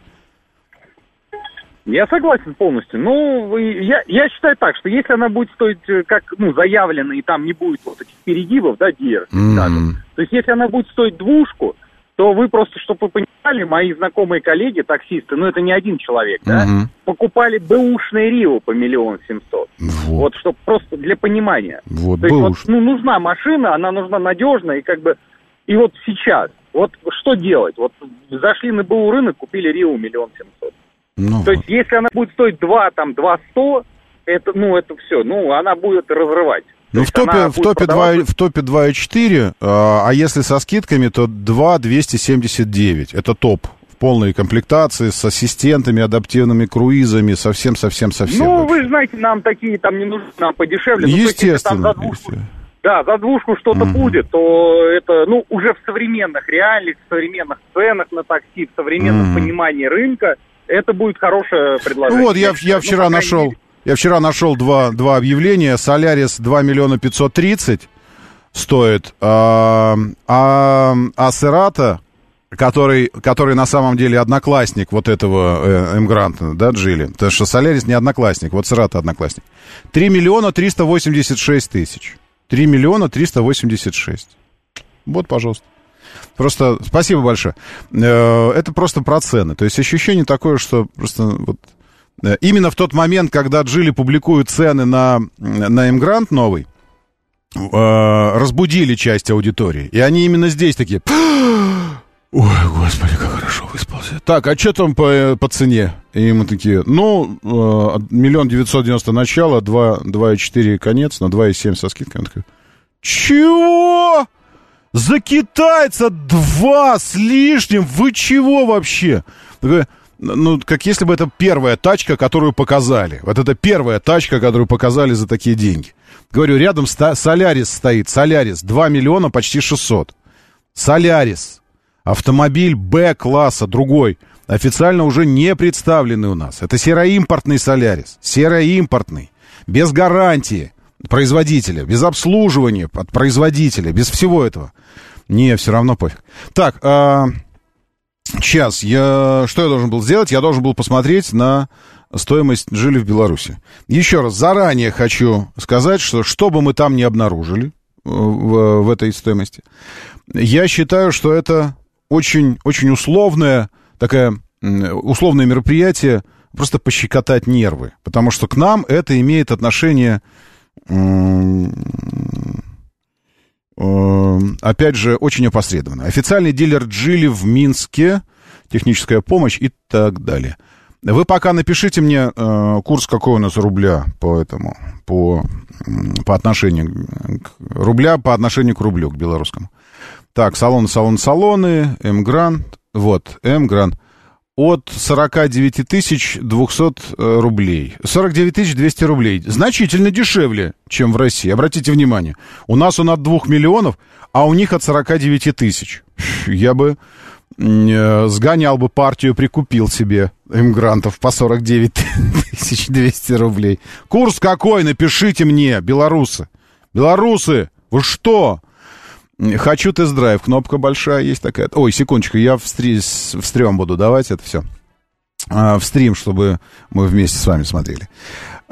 Я согласен полностью. Ну, я, я считаю так, что если она будет стоить э, как, ну, заявлено, и там не будет вот этих перегибов, да, Мгм. скажем. То есть если она будет стоить двушку, то вы просто, чтобы вы понимали, мои знакомые коллеги, таксисты, ну, это не один человек, да, Мгм. покупали бэушные Рио по миллион семьсот. Вот. Вот, чтобы просто для понимания. Вот, То есть вот, бэуш. ну, нужна машина, она нужна надежная, и как бы, и вот сейчас, вот что делать? Вот зашли на БУ рынок, купили Рио миллион семьсот. Ну, То есть, если она будет стоить 2, там, 2 100, это, ну, это все, ну, она будет разрывать. То Ну, в топе, в топе, 2, продаваться- в топе 2,4, а, а если со скидками, то 2,279. Это топ. В полной комплектации, с ассистентами, адаптивными круизами, совсем-совсем-совсем. Ну, вообще. вы знаете, нам такие там не нужны, нам подешевле. Ну, есть, Естественно. двушку, естественно. да, за двушку что-то Мгм. будет, то это, ну, уже в современных реалиях, в современных ценах на такси, в современном Мгм. понимании рынка, это будет хорошее предложение. Ну вот, я, я Ну, вчера крайней нашел, мере. Я вчера нашел два, два объявления. Солярис 2 миллиона 530 стоит, а, а, а который, который на самом деле одноклассник вот этого э, Эмгранта, да, Джили, потому что Солярис не одноклассник, вот Серата одноклассник. 3 миллиона 386 тысяч. 3 миллиона 386. Вот, пожалуйста. Просто спасибо большое. Э, Это просто про цены. То есть ощущение такое, что просто вот именно в тот момент, когда Джили публикует цены на, на Эмгрант новый, э, разбудили часть аудитории. И они именно здесь такие... Ой, господи, как хорошо выспался. Так, а что там по, по цене? И мы такие, ну, э, миллион девятьсот девяносто начало, два- 2,4 конец, на 2,7 со скидкой. Он такой, чего? За китайца два с лишним? Вы чего вообще? Такой, ну, как если бы это первая тачка, которую показали. Вот это первая тачка, которую показали за такие деньги. Говорю, рядом ста- Солярис стоит. Солярис 2 миллиона почти 600. Солярис. Автомобиль Б-класса, другой. Официально уже не представленный у нас. Это сероимпортный Солярис. Сероимпортный. Без гарантии производителя, без обслуживания от производителя, без всего этого. Не, все равно пофиг. Так, а, сейчас, я, что я должен был сделать? Я должен был посмотреть на стоимость жили в Беларуси. Еще раз, заранее хочу сказать, что что бы мы там не обнаружили э, в, в этой стоимости, я считаю, что это очень, очень условное, такое условное мероприятие, просто пощекотать нервы. Потому что к нам это имеет отношение опять же, очень опосредованно. Официальный дилер Джили в Минске, техническая помощь и так далее. Вы пока напишите мне э, курс какой у нас рубля по этому, по, по отношению к рубля по отношению к рублю, к белорусскому. Так, салоны, салоны, салоны, М-Гран, вот, М-Гран от 49 тысяч 200 э, рублей. 49 тысяч 200 рублей. Значительно дешевле, чем в России. Обратите внимание. У нас он от 2 миллионов, а у них от 49 тысяч. Я бы э, сгонял бы партию, прикупил себе иммигрантов по 49 тысяч 200 рублей. Курс какой? Напишите мне, белорусы. Белорусы, вы что? Хочу тест-драйв. Кнопка большая есть такая. Ой, секундочку, я в, стри... в стрём буду давать это все. А, в стрим, чтобы мы вместе с вами смотрели.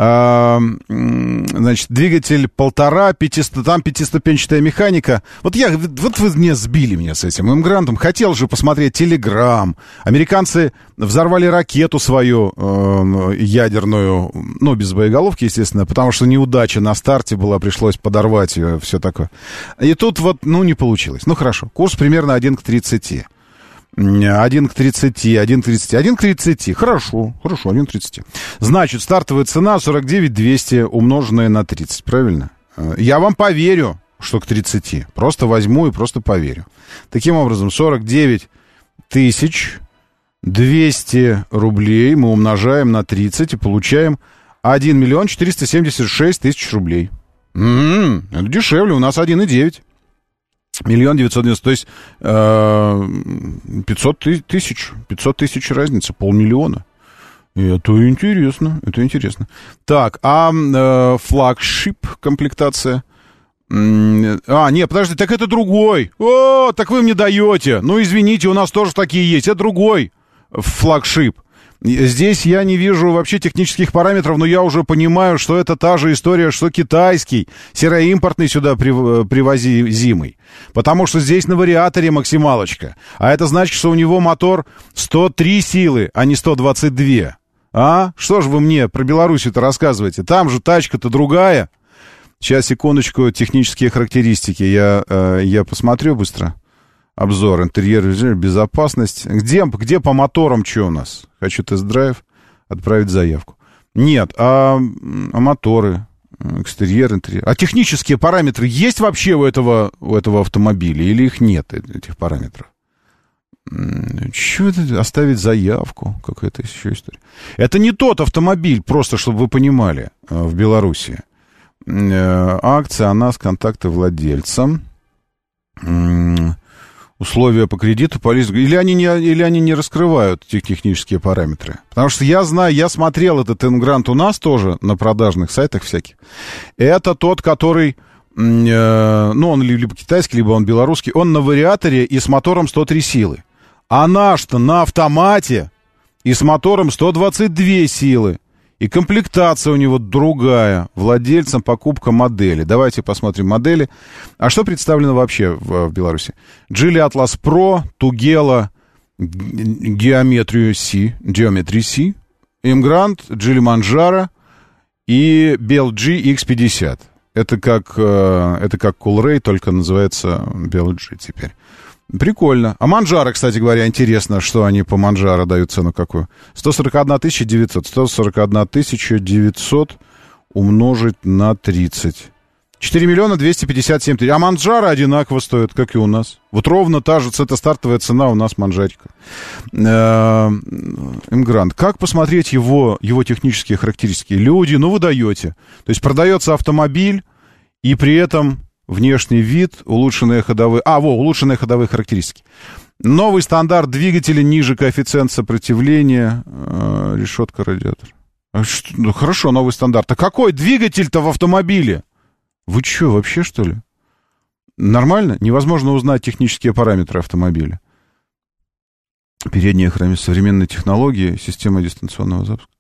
А, значит, двигатель полтора, пятисто, там пятиступенчатая механика. Вот я, вот вы мне сбили меня с этим иммигрантом. Хотел же посмотреть Телеграм. Американцы взорвали ракету свою э, ядерную, ну, без боеголовки, естественно, потому что неудача на старте была, пришлось подорвать ее, все такое. И тут вот, ну, не получилось. Ну, хорошо, курс примерно 1 к 30. 1 к 30, 1 к 30, 1 к 30. Хорошо, хорошо, 1 к 30. Значит, стартовая цена 49 200 умноженная на 30, правильно? Э, я вам поверю, что к 30. Просто возьму и просто поверю. Таким образом, 49 тысяч 200 рублей мы умножаем на 30 и получаем 1 миллион 476 тысяч рублей. М-м, это дешевле, у нас 1,9. Миллион девятьсот девяносто, то есть э, 500 тысяч, 500 тысяч разница, полмиллиона. Это интересно, это интересно. Так, а э, флагшип комплектация? А, нет, подожди, так это другой. О, так вы мне даете. Ну, извините, у нас тоже такие есть. Это другой флагшип. Здесь я не вижу вообще технических параметров, но я уже понимаю, что это та же история, что китайский, сероимпортный сюда привозимый. Потому что здесь на вариаторе максималочка. А это значит, что у него мотор 103 силы, а не 122. А? Что же вы мне про Беларусь-то рассказываете? Там же тачка-то другая. Сейчас, секундочку, технические характеристики. Я, э, я посмотрю быстро обзор, интерьер, безопасность. Где, где по моторам что у нас? Хочу тест-драйв, отправить заявку. Нет, а, а моторы, экстерьер, интерьер. А технические параметры есть вообще у этого, у этого автомобиля или их нет, этих параметров? Чего это? Оставить заявку? Какая-то еще история. Это не тот автомобиль, просто чтобы вы понимали, э, в Беларуси. Э, акция, она с контакты владельца условия по кредиту, по лизингу, или они не, или они не раскрывают эти технические параметры? Потому что я знаю, я смотрел этот Ингрант у нас тоже на продажных сайтах всяких. Это тот, который, э, ну, он либо китайский, либо он белорусский, он на вариаторе и с мотором 103 силы. А наш-то на автомате и с мотором 122 силы. И комплектация у него другая. Владельцам покупка модели. Давайте посмотрим модели. А что представлено вообще в, в Беларуси? Geely Atlas Pro, Tugela, Geometry C, Geometry C, Imgrant, Geely Manjaro и BLG X50. Это как, э, это как Coolray, только называется BLG теперь. Прикольно. А Манжара, кстати говоря, интересно, что они по Манжара дают цену какую. 141 900. 141 900 умножить на 30. 4 миллиона 257 тысяч. А Манжара одинаково стоит, как и у нас. Вот ровно та же, это стартовая цена у нас Манжарика. Э, Имгрант. Как посмотреть его, его технические характеристики? Люди, ну вы даете. То есть продается автомобиль, и при этом внешний вид, улучшенные ходовые... А, во, улучшенные ходовые характеристики. Новый стандарт двигателя, ниже коэффициент сопротивления, э, решетка радиатор. А что, ну, хорошо, новый стандарт. А какой двигатель-то в автомобиле? Вы что, вообще, что ли? Нормально? Невозможно узнать технические параметры автомобиля. Передние храме современные технологии, система дистанционного запуска.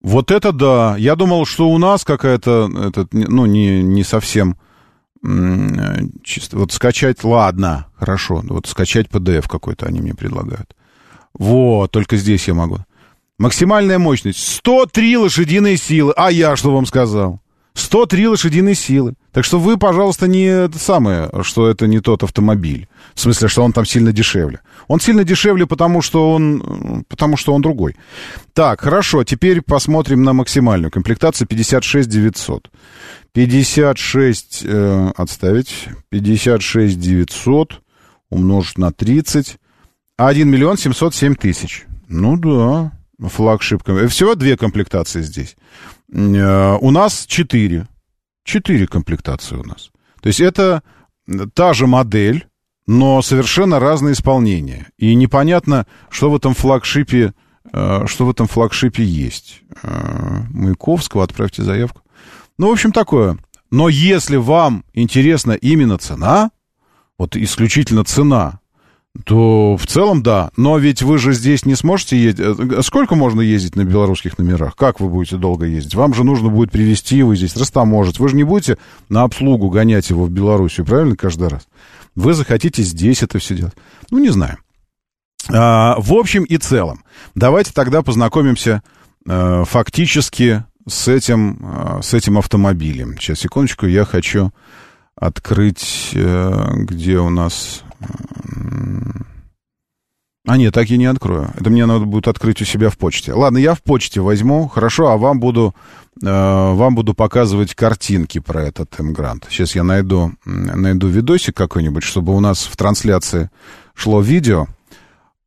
Вот это да. Я думал, что у нас какая-то, ну, не, не совсем чисто, вот скачать, ладно, хорошо, вот скачать PDF какой-то они мне предлагают. Вот, только здесь я могу. Максимальная мощность 103 лошадиные силы. А я что вам сказал? 103 лошадиные силы. Так что вы, пожалуйста, не это самое, что это не тот автомобиль. В смысле, что он там сильно дешевле. Он сильно дешевле, потому что он, потому что он другой. Так, хорошо, теперь посмотрим на максимальную комплектацию 56 900. 56, э, отставить, 56 900 умножить на 30. 1 миллион 707 тысяч. Ну да, флагшип. Всего две комплектации здесь. Э, у нас четыре. Четыре комплектации у нас. То есть это та же модель, но совершенно разное исполнение. И непонятно, что в этом флагшипе, э, что в этом флагшипе есть. Э, Маяковского, отправьте заявку. Ну, в общем, такое. Но если вам интересна именно цена, вот исключительно цена, то в целом да. Но ведь вы же здесь не сможете ездить. Э, сколько можно ездить на белорусских номерах? Как вы будете долго ездить? Вам же нужно будет привезти его здесь, растаможить. Вы же не будете на обслугу гонять его в Белоруссию, правильно, каждый раз? Вы захотите здесь это все делать. Ну, не знаю. А, в общем и целом, давайте тогда познакомимся а, фактически с этим, а, с этим автомобилем. Сейчас, секундочку, я хочу открыть, где у нас а нет, так я не открою. Это мне надо будет открыть у себя в почте. Ладно, я в почте возьму, хорошо, а вам буду, э, вам буду показывать картинки про этот Эмгрант. Сейчас я найду, найду видосик какой-нибудь, чтобы у нас в трансляции шло видео.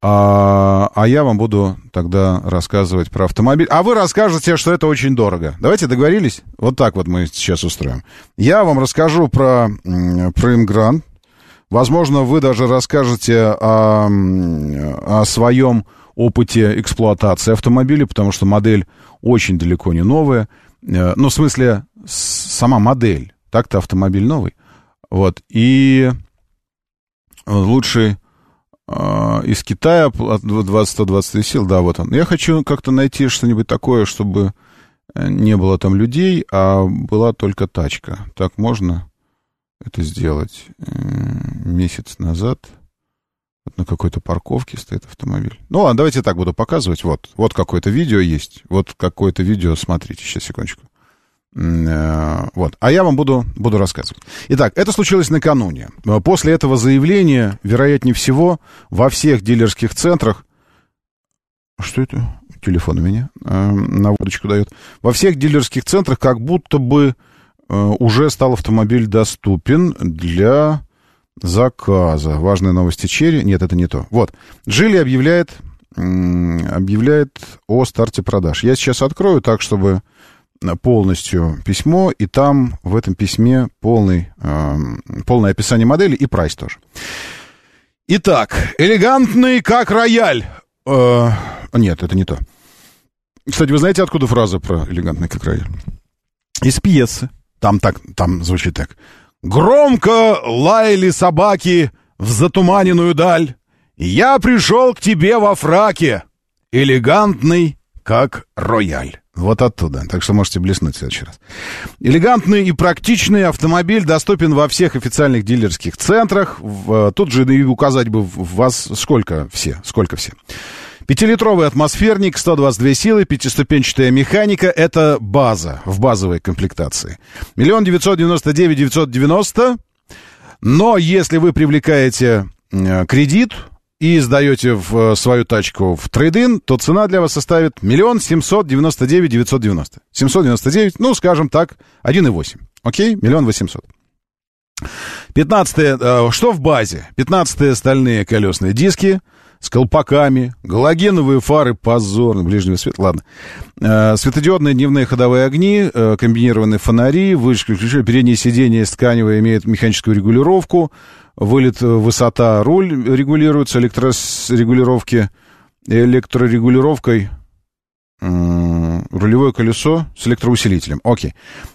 А, а я вам буду тогда рассказывать про автомобиль. А вы расскажете, что это очень дорого. Давайте договорились? Вот так вот мы сейчас устроим. Я вам расскажу про, про Эмгрант Возможно, вы даже расскажете о, о своем опыте эксплуатации автомобиля, потому что модель очень далеко не новая. Э, ну, в смысле, сама модель. Так-то автомобиль новый. Вот. И лучший э, из Китая 20-120 сил, да, вот он. Я хочу как-то найти что-нибудь такое, чтобы не было там людей, а была только тачка. Так можно? Это сделать месяц назад. Вот на какой-то парковке стоит автомобиль. Ну ладно, давайте так буду показывать. Вот, вот какое-то видео есть. Вот какое-то видео, смотрите, сейчас, секундочку. Э, вот. А я вам буду, буду рассказывать. Итак, это случилось накануне. После этого заявления, вероятнее всего, во всех дилерских центрах... Что это? Телефон у меня э, на водочку дает. Во всех дилерских центрах как будто бы Э, уже стал автомобиль доступен для заказа. Важные новости Черри. Нет, это не то. Вот. Джили объявляет, объявляет о старте продаж. Я сейчас открою так, чтобы полностью письмо, и там в этом письме полный, э, полное описание модели и прайс тоже. Итак, элегантный как рояль. Э, нет, это не то. Кстати, вы знаете, откуда фраза про элегантный как рояль? Из пьесы. Там так, там звучит так. Громко лаяли собаки в затуманенную даль. Я пришел к тебе во фраке, элегантный, как рояль. Вот оттуда. Так что можете блеснуть в следующий раз. Элегантный и практичный автомобиль доступен во всех официальных дилерских центрах. В, тут же указать бы вас сколько все. Сколько все. Пятилитровый атмосферник, 122 силы, пятиступенчатая механика — это база в базовой комплектации. Миллион девятьсот девяносто девять девятьсот девяносто. Но если вы привлекаете кредит и сдаете в э, свою тачку в трейдин, то цена для вас составит миллион семьсот девяносто девять девятьсот девяносто. Семьсот девяносто девять, ну, скажем так, один и восемь. Окей? Миллион восемьсот. Пятнадцатое, э, что в базе? Пятнадцатые стальные колесные диски — с колпаками, галогеновые фары, позор, ближнего света, ладно. Э, светодиодные дневные ходовые огни, э, комбинированные фонари, вышки, переднее сиденье тканевое имеет механическую регулировку, вылет, э, высота, руль регулируется, электрорегулировки, электрорегулировкой рулевое колесо с электроусилителем. Окей.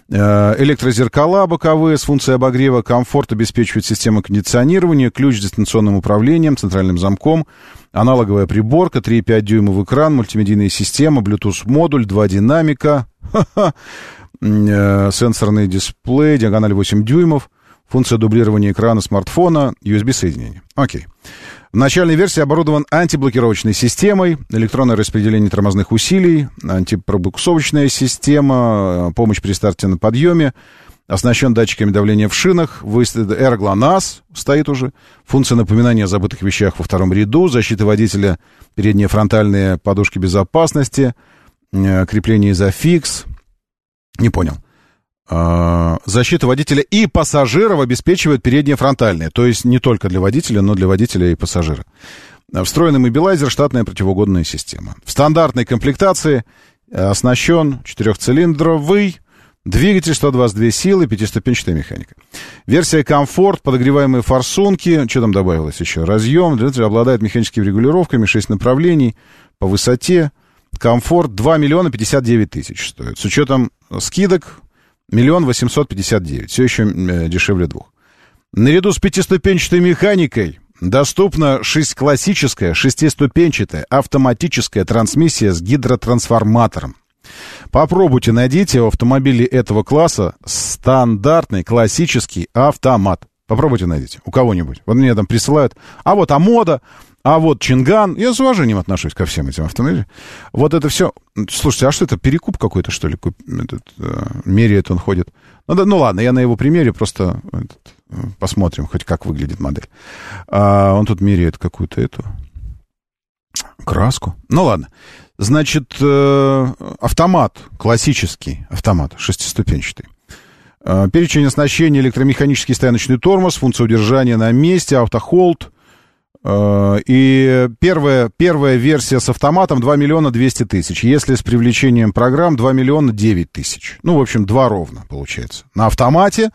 Электрозеркала боковые с функцией обогрева, комфорт обеспечивает система кондиционирования, ключ с дистанционным управлением, центральным замком, аналоговая приборка, 3,5 дюймов экран, мультимедийная система, Bluetooth-модуль, два динамика, э, сенсорный дисплей, диагональ 8 дюймов, функция дублирования экрана смартфона, USB-соединение. Окей. В начальной версии оборудован антиблокировочной системой, электронное распределение тормозных усилий, антипробуксовочная система, помощь при старте на подъеме, оснащен датчиками давления в шинах, эрглонас стоит уже, функция напоминания о забытых вещах во втором ряду, защита водителя, передние фронтальные подушки безопасности, э, крепление изофикс, не понял. А, защита водителя и пассажиров обеспечивает передние фронтальные, то есть не только для водителя, но для водителя и пассажира. Встроенный мобилайзер, штатная противоугонная система. В стандартной комплектации э, оснащен четырехцилиндровый Двигатель 122 силы, пятиступенчатая механика. Версия комфорт, подогреваемые форсунки. Что там добавилось еще? Разъем. Двигатель обладает механическими регулировками, 6 направлений по высоте. Комфорт 2 миллиона 59 тысяч стоит. С учетом скидок миллион восемьсот пятьдесят девять. Все еще э, дешевле двух. Наряду с пятиступенчатой механикой доступна 6 классическая шестиступенчатая автоматическая трансмиссия с гидротрансформатором. Попробуйте найдите в автомобиле этого класса стандартный классический автомат. Попробуйте найдите у кого-нибудь. Вот мне там присылают. А вот Амода, а вот Чинган. Я с уважением отношусь ко всем этим автомобилям. Вот это все. Слушайте, а что это, перекуп какой-то, что ли? Этот, э, меряет он ходит. Ну, да, ну ладно, я на его примере просто этот, посмотрим, хоть как выглядит модель. А, он тут меряет какую-то эту краску. Ну ладно. Значит, э, автомат, классический автомат, шестиступенчатый. Э, перечень оснащения, электромеханический стояночный тормоз, функция удержания на месте, автохолд. Э, и первая, первая версия с автоматом 2 миллиона 200 тысяч. Если с привлечением программ 2 миллиона 9 тысяч. Ну, в общем, два ровно получается. На автомате,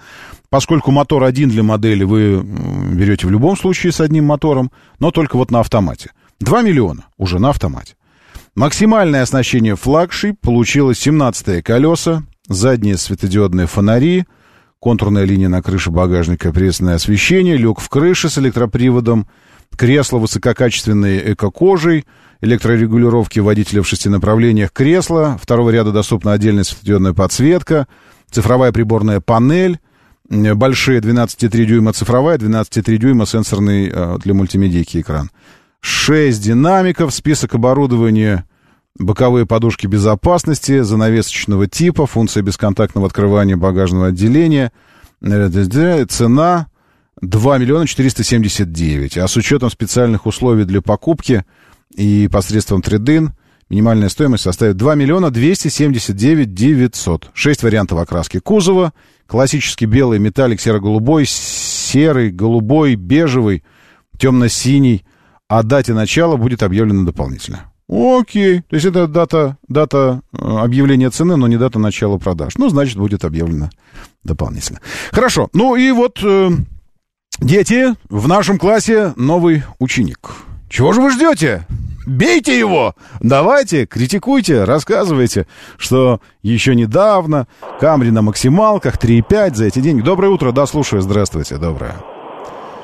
поскольку мотор один для модели вы берете в любом случае с одним мотором, но только вот на автомате. 2 миллиона уже на автомате. Максимальное оснащение флагшип получилось 17 колеса, задние светодиодные фонари, контурная линия на крыше багажника, приветственное освещение, люк в крыше с электроприводом, кресло высококачественной эко-кожей, электрорегулировки водителя в шести направлениях кресла, второго ряда доступна отдельная светодиодная подсветка, цифровая приборная панель, большие 12,3 дюйма цифровая, 12,3 дюйма сенсорный э, для мультимедийки экран. 6 динамиков, список оборудования, боковые подушки безопасности, занавесочного типа, функция бесконтактного открывания багажного отделения, цена 2 миллиона 479. А с учетом специальных условий для покупки и посредством трейдин минимальная стоимость составит 2 миллиона 279 900. Шесть вариантов окраски кузова. Классический белый металлик серо-голубой, серый, голубой, бежевый, темно-синий, о дате начала будет объявлено дополнительно. Окей. То есть это дата, дата э, объявления цены, но не дата начала продаж. Ну, значит, будет объявлено дополнительно. Хорошо. Ну и вот, э, дети, в нашем классе новый ученик. Чего же вы ждете? Бейте его! Давайте, критикуйте, рассказывайте, что еще недавно Камри на максималках 3,5 за эти деньги. Доброе утро, да, слушаю, здравствуйте, доброе.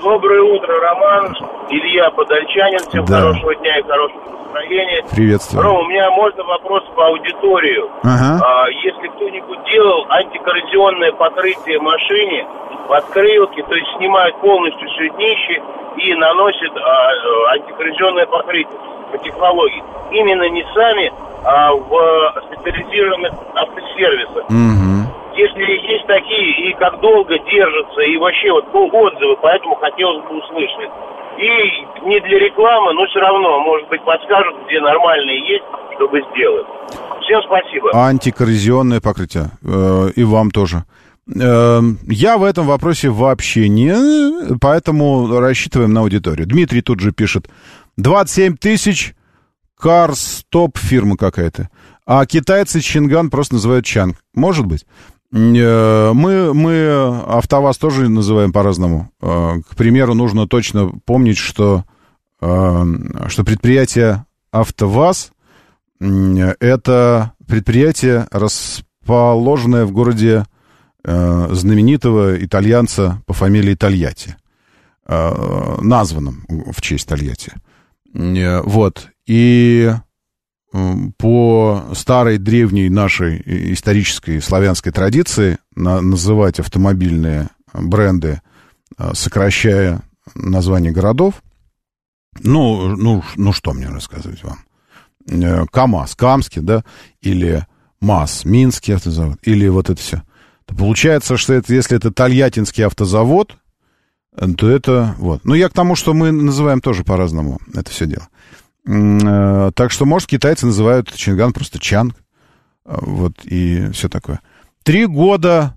Доброе утро, Роман. Илья Подольчанин. Всем да. хорошего дня и хорошего настроения. Приветствую. Ром, у меня можно вопрос по аудиторию. Ага. А, если кто-нибудь делал антикоррозионное покрытие машине, подкрылки, то есть снимают полностью все днище и наносят а, антикоррозионное покрытие по технологии. Именно не сами, а в специализированных автосервисах. Угу если есть такие, и как долго держатся, и вообще вот отзывы, поэтому хотелось бы услышать. И не для рекламы, но все равно, может быть, подскажут, где нормальные есть, чтобы сделать. Всем спасибо. Антикоррозионное покрытие. Э, и вам тоже. Э, я в этом вопросе вообще не, поэтому рассчитываем на аудиторию. Дмитрий тут же пишет. 27 тысяч Карс топ фирма какая-то. А китайцы Чинган просто называют Чанг. Может быть. Э, мы, мы АвтоВАЗ тоже называем по-разному. Э, к примеру, нужно точно помнить, что, э, что предприятие АвтоВАЗ — это предприятие, расположенное в городе знаменитого итальянца по фамилии Тольятти, названном в честь Тольятти. Вот. И по старой древней нашей исторической славянской традиции на, называть автомобильные бренды, а, сокращая название городов. Ну, ну, ну что мне рассказывать вам? Э, КАМАЗ, Камский, да, или МАЗ, Минский автозавод, или вот это все. получается, что это, если это Тольяттинский автозавод, то это вот. Ну, я к тому, что мы называем тоже по-разному это все дело. Э, так что, может, китайцы называют Чинган просто Чанг. Э, вот, и все такое. Три года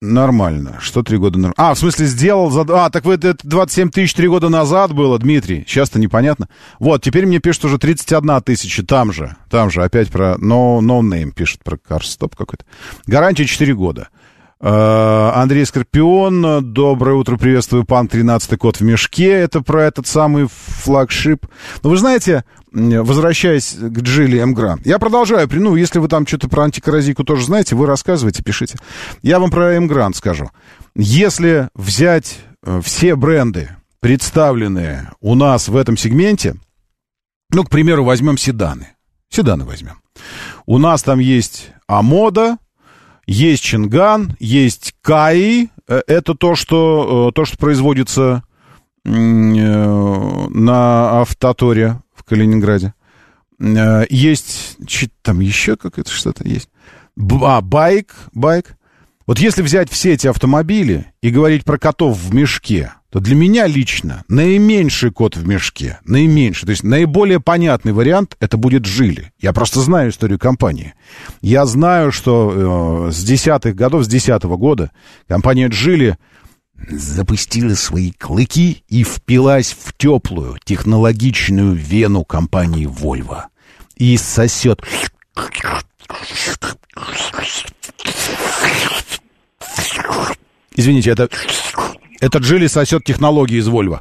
нормально. Что три года нормально? А, в смысле, сделал... За... А, так вы это 27 тысяч три года назад было, Дмитрий. Сейчас-то непонятно. Вот, теперь мне пишут уже 31 тысяча. Там же, там же опять про no, no name пишет, про карстоп какой-то. Гарантия 4 года. Э, Андрей Скорпион, доброе утро, приветствую, пан 13 код в мешке, это про этот самый флагшип. Но вы знаете, возвращаясь к Джилли М. я продолжаю, ну, если вы там что-то про антикоррозийку тоже знаете, вы рассказывайте, пишите. Я вам про М. скажу. Если взять э, все бренды, представленные у нас в этом сегменте, ну, к примеру, возьмем седаны. Седаны возьмем. У нас там есть Амода, есть Чинган, есть Каи. Э, это то, что, э, то, что производится э, на Автоторе в Калининграде. Есть там еще какое-то что-то есть. А, байк, байк. Вот если взять все эти автомобили и говорить про котов в мешке, то для меня лично наименьший кот в мешке, наименьший, то есть наиболее понятный вариант, это будет Жили. Я просто знаю историю компании. Я знаю, что э, с десятых годов, с десятого года компания Джили запустила свои клыки и впилась в теплую технологичную вену компании Volvo. И сосет Извините, это этот Джили сосет технологии из Вольво.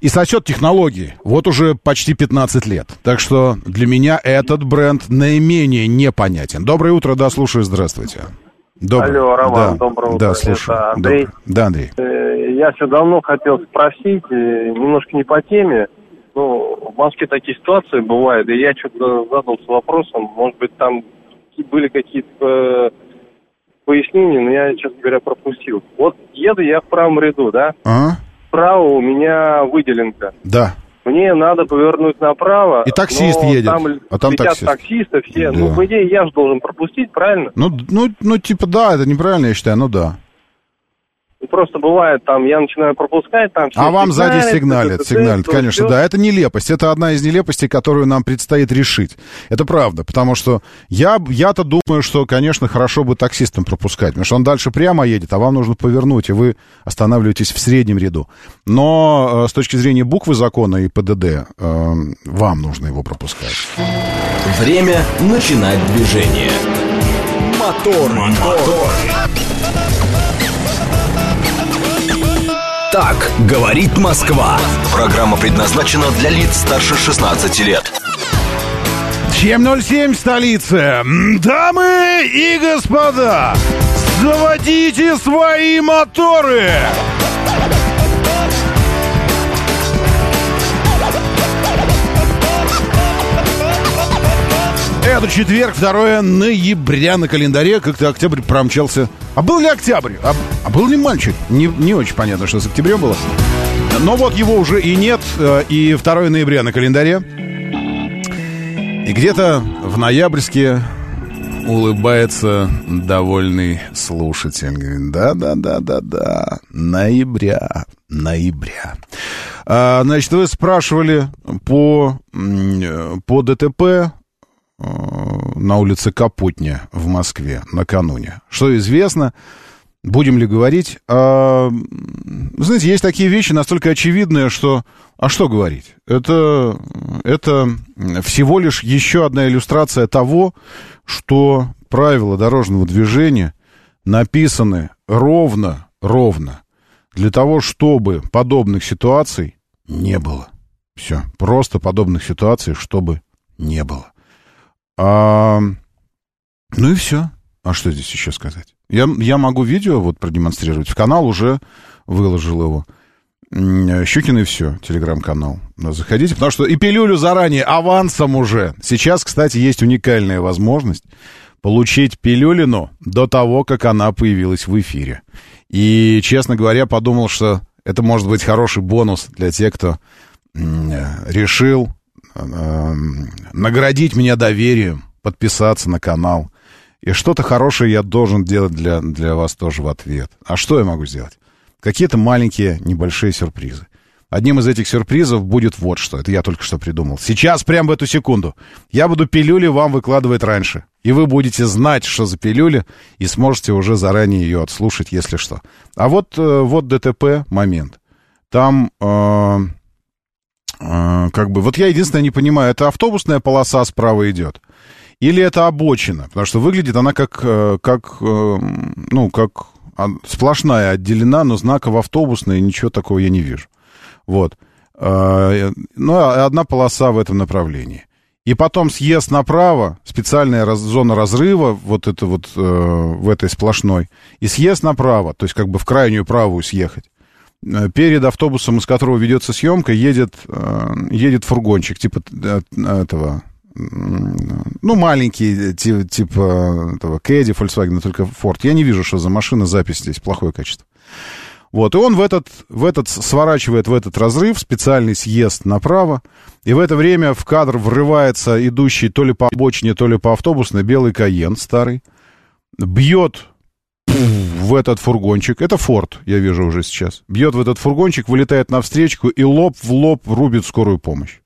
И сосет технологии вот уже почти 15 лет. Так что для меня этот бренд наименее непонятен. Доброе утро, да, слушаю, здравствуйте. Доброе. Алло, Роман, да, доброе утро. Да, слушаю. Это Андрей. Доброе. Да, Андрей. Э, я все давно хотел спросить, э, немножко не по теме. Ну, в Москве такие ситуации бывают, и я что-то задался вопросом, может быть, там были какие-то э, пояснение, но я, честно говоря, пропустил. Вот еду я в правом ряду, да? А? Справа у меня выделенка. Да. Мне надо повернуть направо. И таксист едет. Там а там таксист. таксисты все. Да. Ну, по идее, я же должен пропустить, правильно? Ну, ну, ну, типа, да, это неправильно, я считаю, ну да. Просто бывает, там, я начинаю пропускать, там... А вам сзади сигналят, сигналят, конечно, да. Это нелепость, это одна из нелепостей, которую нам предстоит решить. Это правда, потому что я, я-то думаю, что, конечно, хорошо бы таксистам пропускать, потому что он дальше прямо едет, а вам нужно повернуть, и вы останавливаетесь в среднем ряду. Но э, с точки зрения буквы закона и ПДД, э, вам нужно его пропускать. Время начинать движение. Мотор, мотор. мотор. Так говорит Москва. Программа предназначена для лиц старше 16 лет. 7.07 столица. Дамы и господа, заводите свои моторы. Это четверг, 2 ноября на календаре. Как-то октябрь промчался. А был ли октябрь? А, а был ли мальчик? Не, не очень понятно, что с октябрем было. Но вот его уже и нет. Э, и 2 ноября на календаре. И где-то в ноябрьске улыбается довольный слушатель. Да-да-да-да-да, ноября, ноября. А, значит, вы спрашивали по, э, по ДТП на улице Капотня в Москве накануне. Что известно, будем ли говорить? А, знаете, есть такие вещи настолько очевидные, что... А что говорить? Это, это всего лишь еще одна иллюстрация того, что правила дорожного движения написаны ровно, ровно, для того, чтобы подобных ситуаций не было. Все, просто подобных ситуаций, чтобы не было. А, ну и все. А что здесь еще сказать? Я, я могу видео вот продемонстрировать. В канал уже выложил его. Щукин и все, телеграм-канал. Заходите, потому что и пилюлю заранее, авансом уже. Сейчас, кстати, есть уникальная возможность получить пилюлину до того, как она появилась в эфире. И, честно говоря, подумал, что это может быть хороший бонус для тех, кто решил наградить меня доверием, подписаться на канал И что-то хорошее я должен делать для, для вас тоже в ответ. А что я могу сделать? Какие-то маленькие, небольшие сюрпризы. Одним из этих сюрпризов будет вот что. Это я только что придумал. Сейчас, прямо в эту секунду, я буду пилюли вам выкладывать раньше. И вы будете знать, что за пилюля, и сможете уже заранее ее отслушать, если что. А вот, э, вот ДТП момент. Там, э, как бы, вот я единственное не понимаю, это автобусная полоса справа идет? Или это обочина? Потому что выглядит она как, э, как э, ну, как сплошная отделена, но знаков автобусная, ничего такого я не вижу. Вот. Ну, а одна полоса в этом направлении. И потом съезд направо, специальная раз, зона разрыва, вот это вот э, в этой сплошной, и съезд направо, то есть как бы в крайнюю правую съехать. Э, перед автобусом, из которого ведется съемка, едет, э, едет фургончик, типа э, этого, ну, маленький, типа, типа этого Кэдди, Volkswagen, только Ford. Я не вижу, что за машина, запись здесь, плохое качество. Вот, и он в этот, в этот сворачивает в этот разрыв, специальный съезд направо, и в это время в кадр врывается идущий то ли по обочине, то ли по автобусной белый Каен старый, бьет в этот фургончик, это Форд, я вижу уже сейчас, бьет в этот фургончик, вылетает навстречу и лоб в лоб рубит скорую помощь.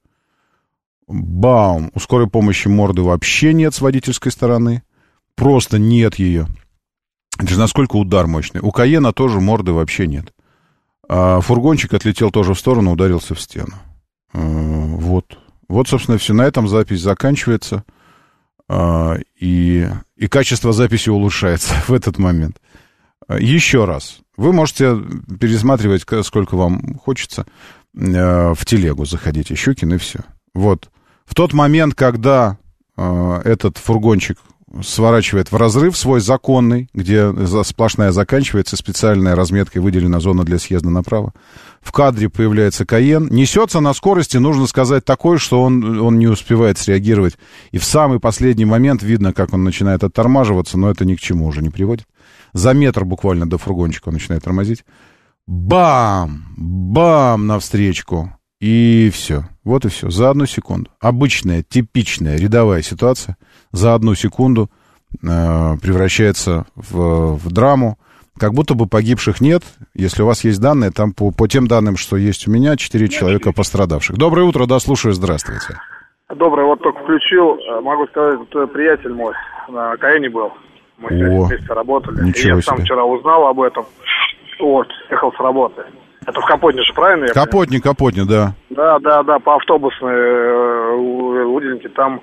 Баум, у скорой помощи морды вообще нет с водительской стороны, просто нет ее. Это же насколько удар мощный. У Каена тоже морды вообще нет. А фургончик отлетел тоже в сторону, ударился в стену. А, вот. Вот, собственно, все. На этом запись заканчивается. А, и, и качество записи улучшается в этот момент. Еще раз. Вы можете пересматривать, сколько вам хочется, в телегу заходите, Щукин, и все. Вот. В тот момент, когда этот фургончик сворачивает в разрыв свой законный, где сплошная заканчивается, специальная разметкой выделена зона для съезда направо. В кадре появляется Каен. Несется на скорости, нужно сказать, такой, что он, он не успевает среагировать. И в самый последний момент видно, как он начинает оттормаживаться, но это ни к чему уже не приводит. За метр буквально до фургончика он начинает тормозить. Бам! Бам! Навстречку. И все. Вот и все. За одну секунду. Обычная, типичная, рядовая ситуация. За одну секунду э, превращается в, в драму. Как будто бы погибших нет. Если у вас есть данные, там по, по тем данным, что есть у меня, четыре человека пострадавших. Доброе утро, да, слушаю, здравствуйте. Доброе, вот только включил. Э, могу сказать, это приятель мой на Каэне был. Мы О, вместе работали. Ничего я себе. сам вчера узнал об этом. Вот, ехал с работы. Это в Капотне же, правильно? Капотне, Капотне, да. Да, да, да, по автобусной э. Там э,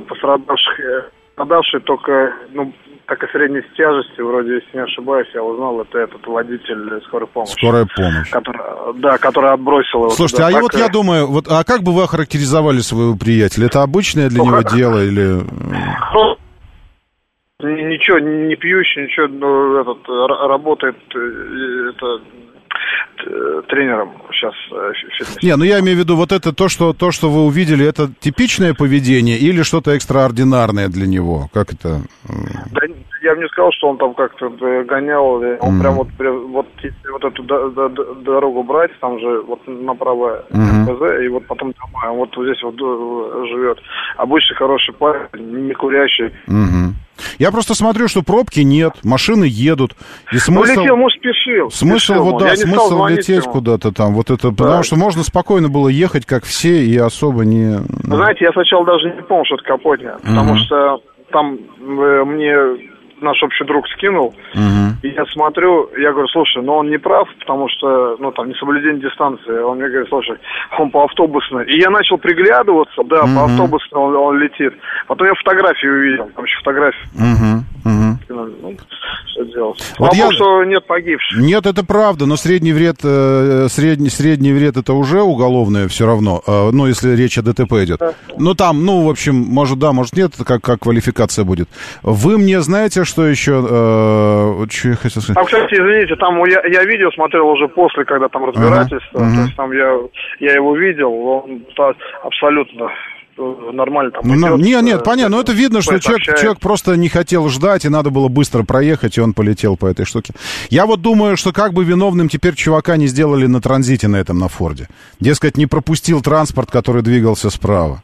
пострадавших, э, пострадавшие только, ну, так и средней тяжести, вроде, если не ошибаюсь, я узнал, это этот водитель скорой помощи. Скорая помощь. Который, да, который отбросил его. Слушайте, туда. а так, вот я думаю, вот, а как бы вы охарактеризовали своего приятеля? Это обычное для ну, него как... дело или... Ну, ничего, не пьющий, ничего, ну, этот, работает, это, Э, тренером сейчас э, фитнес. Не, ну я имею в виду вот это то, что то, что вы увидели, это типичное поведение или что-то экстраординарное для него? Как это? Да, я бы не сказал, что он там как-то э, гонял. Он mm прям вот, вот если вот эту дорогу брать, там же вот направо mm и вот потом домой. Он вот здесь вот живет. Обычный хороший парень, не курящий. mm Я просто смотрю, что пробки нет, машины едут. И смысл... Ну, летел, может, спешил. Смысл, спешил, вот, да, смысл лететь куда-то там. Вот это, да. потому что можно спокойно было ехать, как все, и особо не... Знаете, я сначала даже не помнил, что это Капотня, потому что там э, мне наш общий друг скинул, угу. и я смотрю, я говорю, слушай, ну он не прав, потому что, ну там, несоблюдение дистанции. Он мне говорит, слушай, он по автобусной. И я начал приглядываться, да, угу. по автобусной он, он летит. Потом я фотографии увидел, там еще фотографии. Угу. Угу. Ну, что делать? Вот я... что нет погибших. Нет, это правда, но средний вред, э, средний, средний вред это уже уголовное все равно, э, ну, если речь о ДТП идет. Да. Ну, там, ну, в общем, может да, может нет, как, как квалификация будет. Вы мне знаете, что еще... Э, что я хотел сказать? Там, кстати, извините, там я, я видео смотрел уже после, когда там разбирательство, ага. то есть там я, я его видел, он абсолютно нормально там ну, идет, Нет, нет, понятно, но это видно, что человек, человек просто не хотел ждать, и надо было быстро проехать, и он полетел по этой штуке. Я вот думаю, что как бы виновным теперь чувака не сделали на транзите на этом, на Форде. Дескать, не пропустил транспорт, который двигался справа.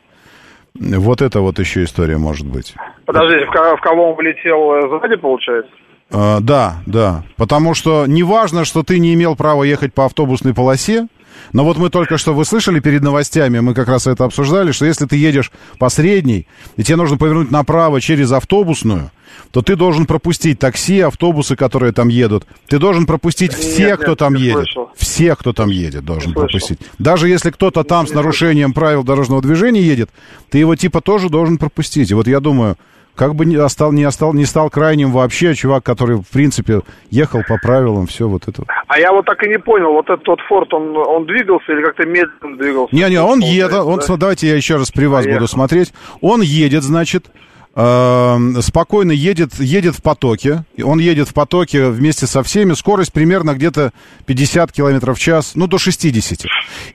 Вот это вот еще история может быть. Подождите, в, ко- в кого он влетел э, сзади, получается? Э, да, да. Потому что неважно, что ты не имел права ехать по автобусной полосе, но вот мы только что, вы слышали перед новостями, мы как раз это обсуждали, что если ты едешь по средней, и тебе нужно повернуть направо через автобусную, то ты должен пропустить такси, автобусы, которые там едут. Ты должен пропустить всех, нет, кто там не едет. слышал. Всех, кто там едет, должен слышал. пропустить. Даже если кто-то там с нарушением правил дорожного движения едет, ты его типа тоже должен пропустить. И вот я думаю, как бы не, остал, не, остал, не стал крайним вообще чувак, который, в принципе, ехал по правилам, все вот это. вот. А я вот так и не понял, вот этот тот форт, он, он двигался или как-то медленно двигался? Не-не, он едет, он, да? давайте я еще раз при вас Поехал. буду смотреть. Он едет, значит, спокойно едет, едет в потоке. Он едет в потоке вместе со всеми. Скорость примерно где-то 50 километров в час, ну, до 60.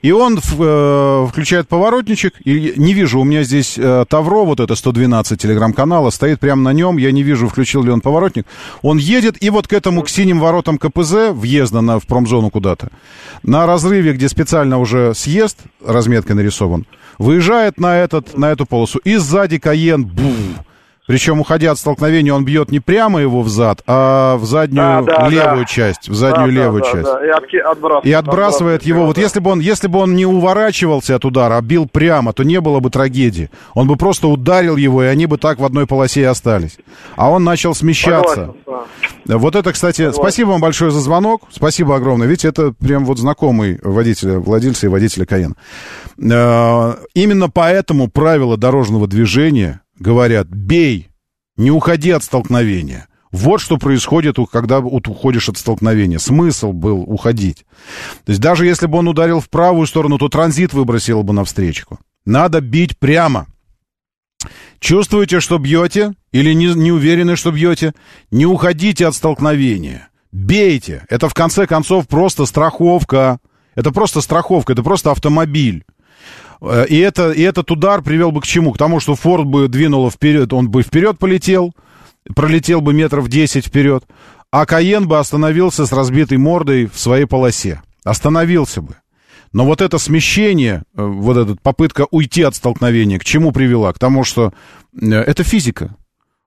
И он э, включает поворотничек. И не вижу, у меня здесь э, Тавро, вот это 112 телеграм-канала, стоит прямо на нем. Я не вижу, включил ли он поворотник. Он едет, и вот к этому, к синим воротам КПЗ, въезда на, в промзону куда-то, на разрыве, где специально уже съезд, разметкой нарисован, выезжает на, этот, на эту полосу. И сзади Каен, бу, причем, уходя от столкновения, он бьет не прямо его в зад, а в заднюю Да, да, левую да. часть. В заднюю Да, да, левую да, часть. да, И, отки- отбрасывает, И отбрасывает его. Вот да. если бы он, если бы он не уворачивался от удара, а бил прямо, то не было бы трагедии. Он бы просто ударил его, и они бы так в одной полосе и остались. А он начал смещаться. Согласен, да. Вот это, кстати, спасибо вам большое за звонок. Спасибо огромное. Видите, это прям вот знакомый водителя, владельца и водителя Каена. Э, Именно поэтому правила дорожного движения говорят, бей, не уходи от столкновения. Вот что происходит, когда уходишь от столкновения. Смысл был уходить. То есть даже если бы он ударил в правую сторону, то транзит выбросил бы навстречку. Надо бить прямо. Чувствуете, что бьете, или не, не уверены, что бьете, не уходите от столкновения. Бейте. Это в конце концов просто страховка. Это просто страховка, это просто автомобиль. Э, И, это, и этот удар привел бы к чему? К тому, что Форд бы двинуло вперед, он бы вперед полетел, пролетел бы метров 10 вперед, а Каен бы остановился с разбитой мордой в своей полосе. Остановился бы. Но вот это смещение, э, вот эта попытка уйти от столкновения, к чему привела? К тому, что э, это физика.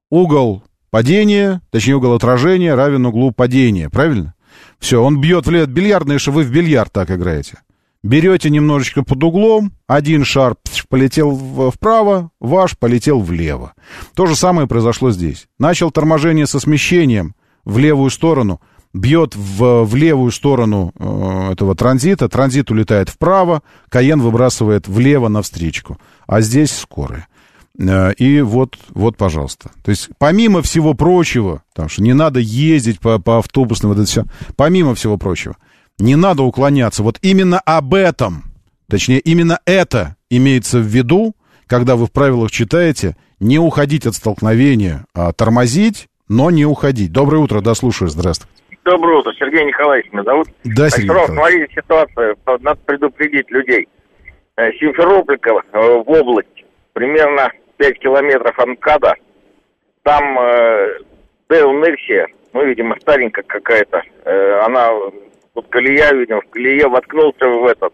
Угол падения, точнее угол отражения равен углу падения, правильно? Все, он бьет в лед бильярдный, что вы в бильярд так играете. Берете немножечко под углом, один шар полетел вправо, ваш полетел влево. То же самое произошло здесь. Начал торможение со смещением в левую сторону, бьет в, в левую сторону э, этого транзита, транзит улетает вправо, Каен выбрасывает влево навстречку, а здесь скорая. Э, И вот, вот, пожалуйста. То есть, помимо всего прочего, потому что не надо ездить по, по автобусным, вот это все, помимо всего прочего, не надо уклоняться. Вот именно об этом, точнее, именно это имеется в виду, когда вы в правилах читаете, не уходить от столкновения, а тормозить, но не уходить. Доброе утро, да, слушаю, здравствуйте. Доброе утро, Сергей Николаевич меня зовут. Да, Сергей Николаевич. смотрите ситуацию, надо предупредить людей. Э, Симферополька э, в область, примерно 5 километров от МКАДа, там э, Дейл Нексия, ну, видимо, старенькая какая-то, э, она, вот колея, видимо, в колее воткнулся в этот,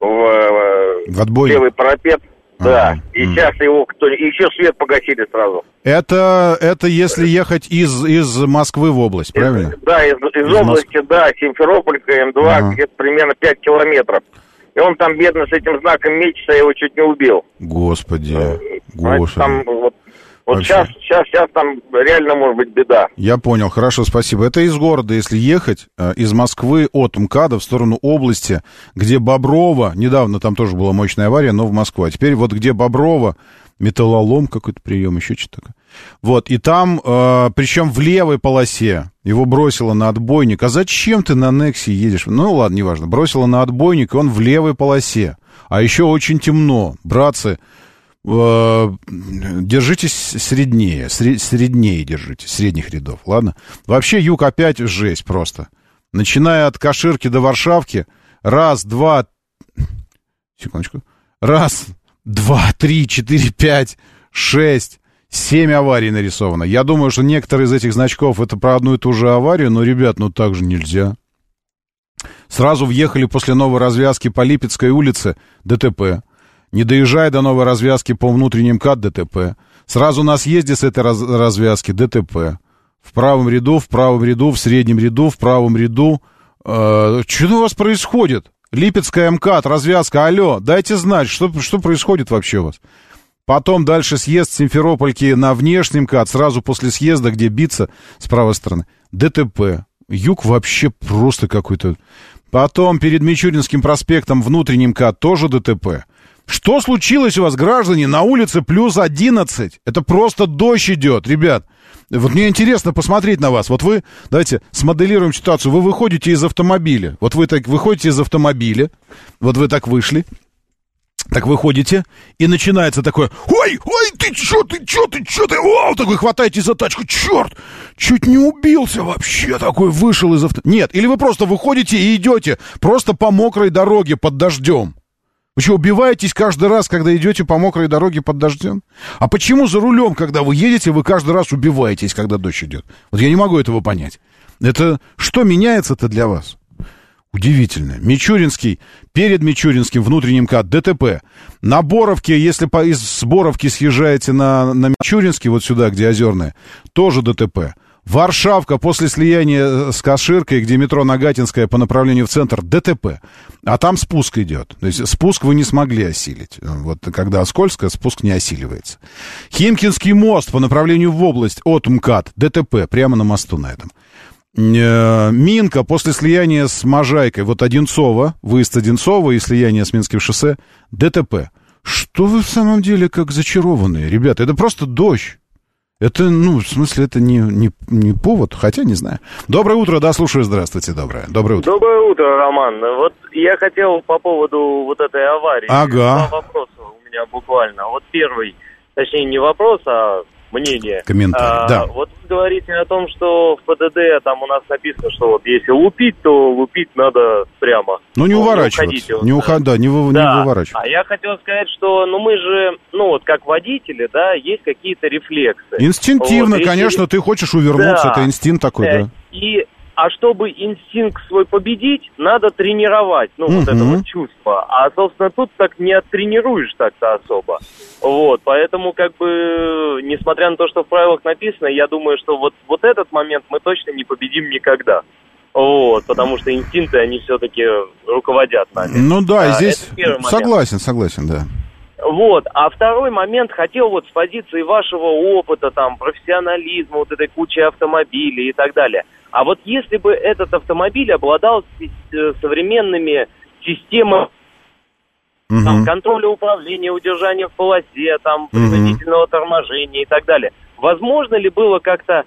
в, э, В отбойник. левый парапет, да, Ага. и Мгм. сейчас его кто еще свет погасили сразу. Это, это если ехать из, из Москвы в область, правильно? Да, из, из Из области, да, Симферополька, М2, Ага. где-то примерно 5 километров. И он там, бедно, с этим знаком мечется, я его чуть не убил. Господи, господи. Там вот, вот Вообще. сейчас, сейчас, сейчас там реально может быть беда. Я понял, хорошо, спасибо. Это из города, если ехать э, из Москвы от МКАДа в сторону области, где Боброва, недавно там тоже была мощная авария, но в Москву, а теперь вот где Боброва, металлолом какой-то прием, еще что-то такое. Вот, и там, э, причем в левой полосе, его бросило на отбойник. А зачем ты на Нексе едешь? Ну, ладно, неважно. Бросило на отбойник, и он в левой полосе. А еще очень темно. Братцы, держитесь среднее, сре- среднее держитесь, средних рядов, ладно? Вообще юг опять жесть просто. Начиная от Каширки до Варшавки, раз, два, секундочку, раз, два, три, четыре, пять, шесть, семь аварий нарисовано. Я думаю, что некоторые из этих значков это про одну и ту же аварию, но, ребят, ну так же нельзя. Сразу въехали после новой развязки по Липецкой улице ДТП. Не доезжая до новой развязки по внутренним КАТ ДТП. Сразу на съезде с этой раз, развязки ДТП. В правом ряду, в правом ряду, в среднем ряду, в правом ряду. Э, что у вас происходит? Липецкая МКАД, развязка, алло, дайте знать, что, что происходит вообще у вас. Потом дальше съезд Симферопольки на внешнем КАТ, сразу после съезда, где биться с правой стороны. ДТП. Юг вообще просто какой-то... Потом перед Мичуринским проспектом внутренним КАТ тоже ДТП. Что случилось у вас, граждане? На улице плюс 11. Это просто дождь идет, ребят. Вот мне интересно посмотреть на вас. Вот вы, давайте смоделируем ситуацию. Вы выходите из автомобиля. Вот вы так выходите из автомобиля. Вот вы так вышли. Так выходите, и начинается такое, ой, ой, ты чё, ты чё, ты чё, ты, вау, такой хватаете за тачку, черт, чуть не убился вообще, такой вышел из авто... Нет, или вы просто выходите и идете просто по мокрой дороге под дождем. Вы что, убиваетесь каждый раз, когда идете по мокрой дороге под дождем? А почему за рулем, когда вы едете, вы каждый раз убиваетесь, когда дождь идет? Вот я не могу этого понять. Это что меняется-то для вас? Удивительно. Мичуринский, перед Мичуринским внутренним КАТ, ДТП. На Боровке, если по, из Боровки съезжаете на, на Мичуринский, вот сюда, где Озерная, тоже ДТП. Варшавка после слияния э, с Каширкой, где метро Нагатинская по направлению в центр, ДТП. А там спуск идет. То есть спуск вы не смогли осилить. Вот когда скользко, спуск не осиливается. Химкинский мост по направлению в область от МКАД, ДТП, прямо на мосту на этом. Э, Минка после слияния с Можайкой, вот Одинцова, выезд Одинцова и слияние с Минским шоссе, ДТП. Что вы в самом деле как зачарованные, ребята? Это просто дождь. Это, ну, в смысле, это не, не, не повод, хотя не знаю. Доброе утро, да, слушаю, здравствуйте, доброе. Доброе утро. Доброе утро, Роман. Вот я хотел по поводу вот этой аварии. Ага. Два вопроса у меня буквально. Вот первый, точнее, не вопрос, а мнение. Комментарий, а, да. Вот вы говорите о том, что в ПДД там у нас написано, что вот если лупить, то лупить надо прямо. Ну, не Ну, уворачиваться. вот, Не, уход, да, не, вы- не да. выворачиваться. А я хотел сказать, что, ну, мы же, ну, вот как водители, да, есть какие-то рефлексы. Инстинктивно, Вот, если- конечно, ты хочешь увернуться, Да. это инстинкт такой, Э, да. И, а чтобы инстинкт свой победить, надо тренировать, ну, вот это вот чувство. А, собственно, тут так не оттренируешь так-то особо. Вот, поэтому, как бы, несмотря на то, что в правилах написано, я думаю, что вот, вот этот момент мы точно не победим никогда. Вот, потому что инстинкты, они все-таки руководят нами. Ну да, А, здесь согласен, согласен, да. Вот, а второй момент хотел вот с позиции вашего опыта, там, профессионализма, вот этой кучи автомобилей и так далее. А вот если бы этот автомобиль обладал э, современными системами там, Мгм. контроля управления, удержания в полосе, там, принудительного торможения и так далее, возможно ли было как-то,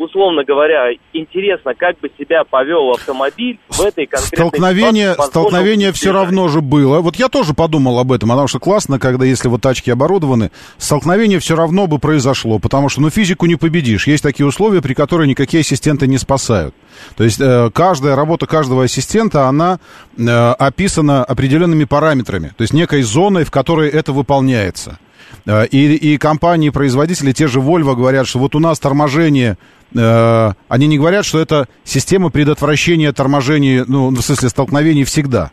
условно говоря, интересно, как бы себя повел автомобиль в этой конкретной Столкновение, ситуации столкновение все равно же было. Вот я тоже подумал об этом, потому что классно, когда если вот тачки оборудованы, столкновение все равно бы произошло, потому что, ну, физику не победишь. Есть такие условия, при которых никакие ассистенты не спасают. То есть э, каждая работа каждого ассистента, она э, описана определенными параметрами, то есть некой зоной, в которой это выполняется. Э, И, и компании-производители, те же Volvo, говорят, что вот у нас торможение, э, они не говорят, что это система предотвращения торможений, ну, в смысле столкновений всегда.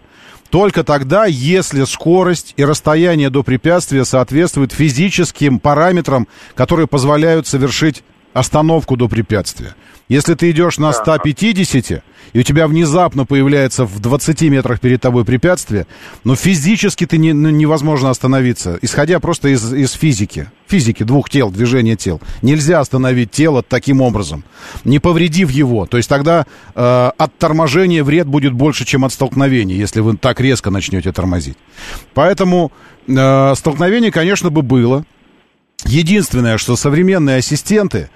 Только тогда, если скорость и расстояние до препятствия соответствуют физическим параметрам, которые позволяют совершить остановку до препятствия. Если ты идешь на 150, и у тебя внезапно появляется в 20 метрах перед тобой препятствие, но физически ты не, ну, невозможно остановиться, исходя просто из, из физики. Физики двух тел, движения тел. Нельзя остановить тело таким образом, не повредив его. То есть тогда э, от торможения вред будет больше, чем от столкновения, если вы так резко начнете тормозить. Поэтому э, столкновение, конечно, бы было. Единственное, что современные ассистенты,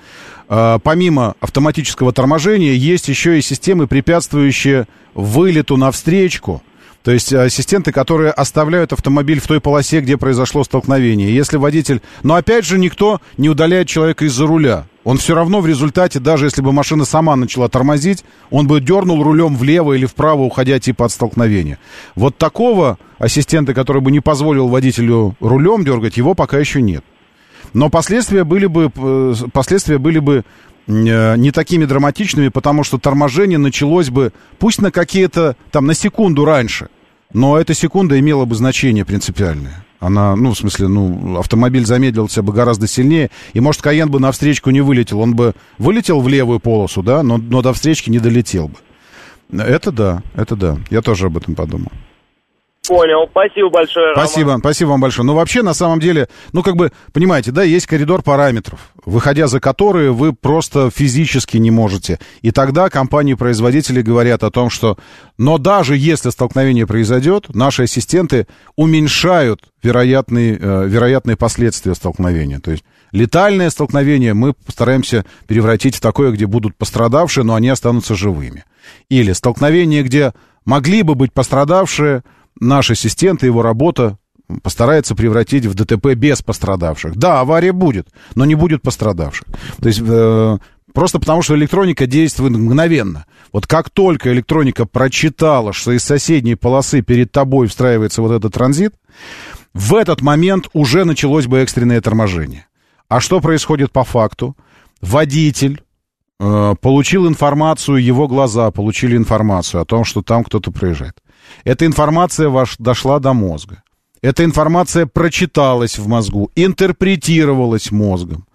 помимо автоматического торможения, есть еще и системы, препятствующие вылету навстречку. То есть ассистенты, которые оставляют автомобиль в той полосе, где произошло столкновение. Если водитель... Но опять же, никто не удаляет человека из-за руля. Он все равно в результате, даже если бы машина сама начала тормозить, он бы дернул рулем влево или вправо, уходя типа от столкновения. Вот такого ассистента, который бы не позволил водителю рулем дергать, его пока еще нет. Но последствия были бы, э, последствия были бы э, не такими драматичными, потому что торможение началось бы, пусть на какие-то, там, на секунду раньше, но эта секунда имела бы значение принципиальное. Она, ну, в смысле, ну, автомобиль замедлился бы гораздо сильнее. И, может, Каен бы на встречку не вылетел. Он бы вылетел в левую полосу, да, но, но до встречки не долетел бы. Это да, это да. Я тоже об этом подумал. Понял, спасибо большое. Спасибо, Роман. спасибо вам большое. Ну, вообще, на самом деле, ну, как бы, понимаете, да, есть коридор параметров, выходя за которые вы просто физически не можете. И тогда компании-производители говорят о том, что, но даже если столкновение произойдет, наши ассистенты уменьшают вероятные, э, вероятные последствия столкновения. То есть летальное столкновение мы постараемся превратить в такое, где будут пострадавшие, но они останутся живыми. Или столкновение, где могли бы быть пострадавшие, наш ассистент и его работа постарается превратить в ДТП без пострадавших. Да, авария будет, но не будет пострадавших. То есть э, просто потому, что электроника действует мгновенно. Вот как только электроника прочитала, что из соседней полосы перед тобой встраивается вот этот транзит, в этот момент уже началось бы экстренное торможение. А что происходит по факту? Водитель э, получил информацию, его глаза получили информацию о том, что там кто-то проезжает. Эта информация ваш, дошла до мозга. Эта информация прочиталась в мозгу, интерпретировалась мозгом.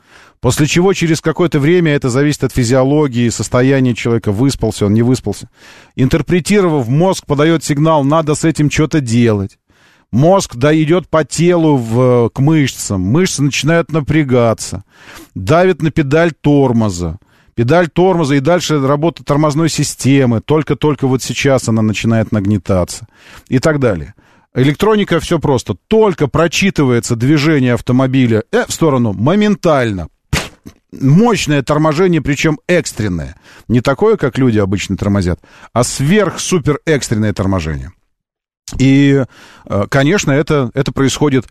После чего через какое-то время, это зависит от физиологии, состояния человека, выспался он, не выспался. Интерпретировав, мозг подает сигнал, надо с этим что-то делать. Мозг да, идет по телу в, к мышцам, мышцы начинают напрягаться, давит на педаль тормоза педаль тормоза и дальше работа тормозной системы. Только-только вот сейчас она начинает нагнетаться и так далее. Электроника все просто. Только прочитывается движение автомобиля э, в сторону моментально. Мощное торможение, причем экстренное. Не такое, как люди обычно тормозят, а сверх-супер экстренное торможение. И, э, конечно, это, это происходит,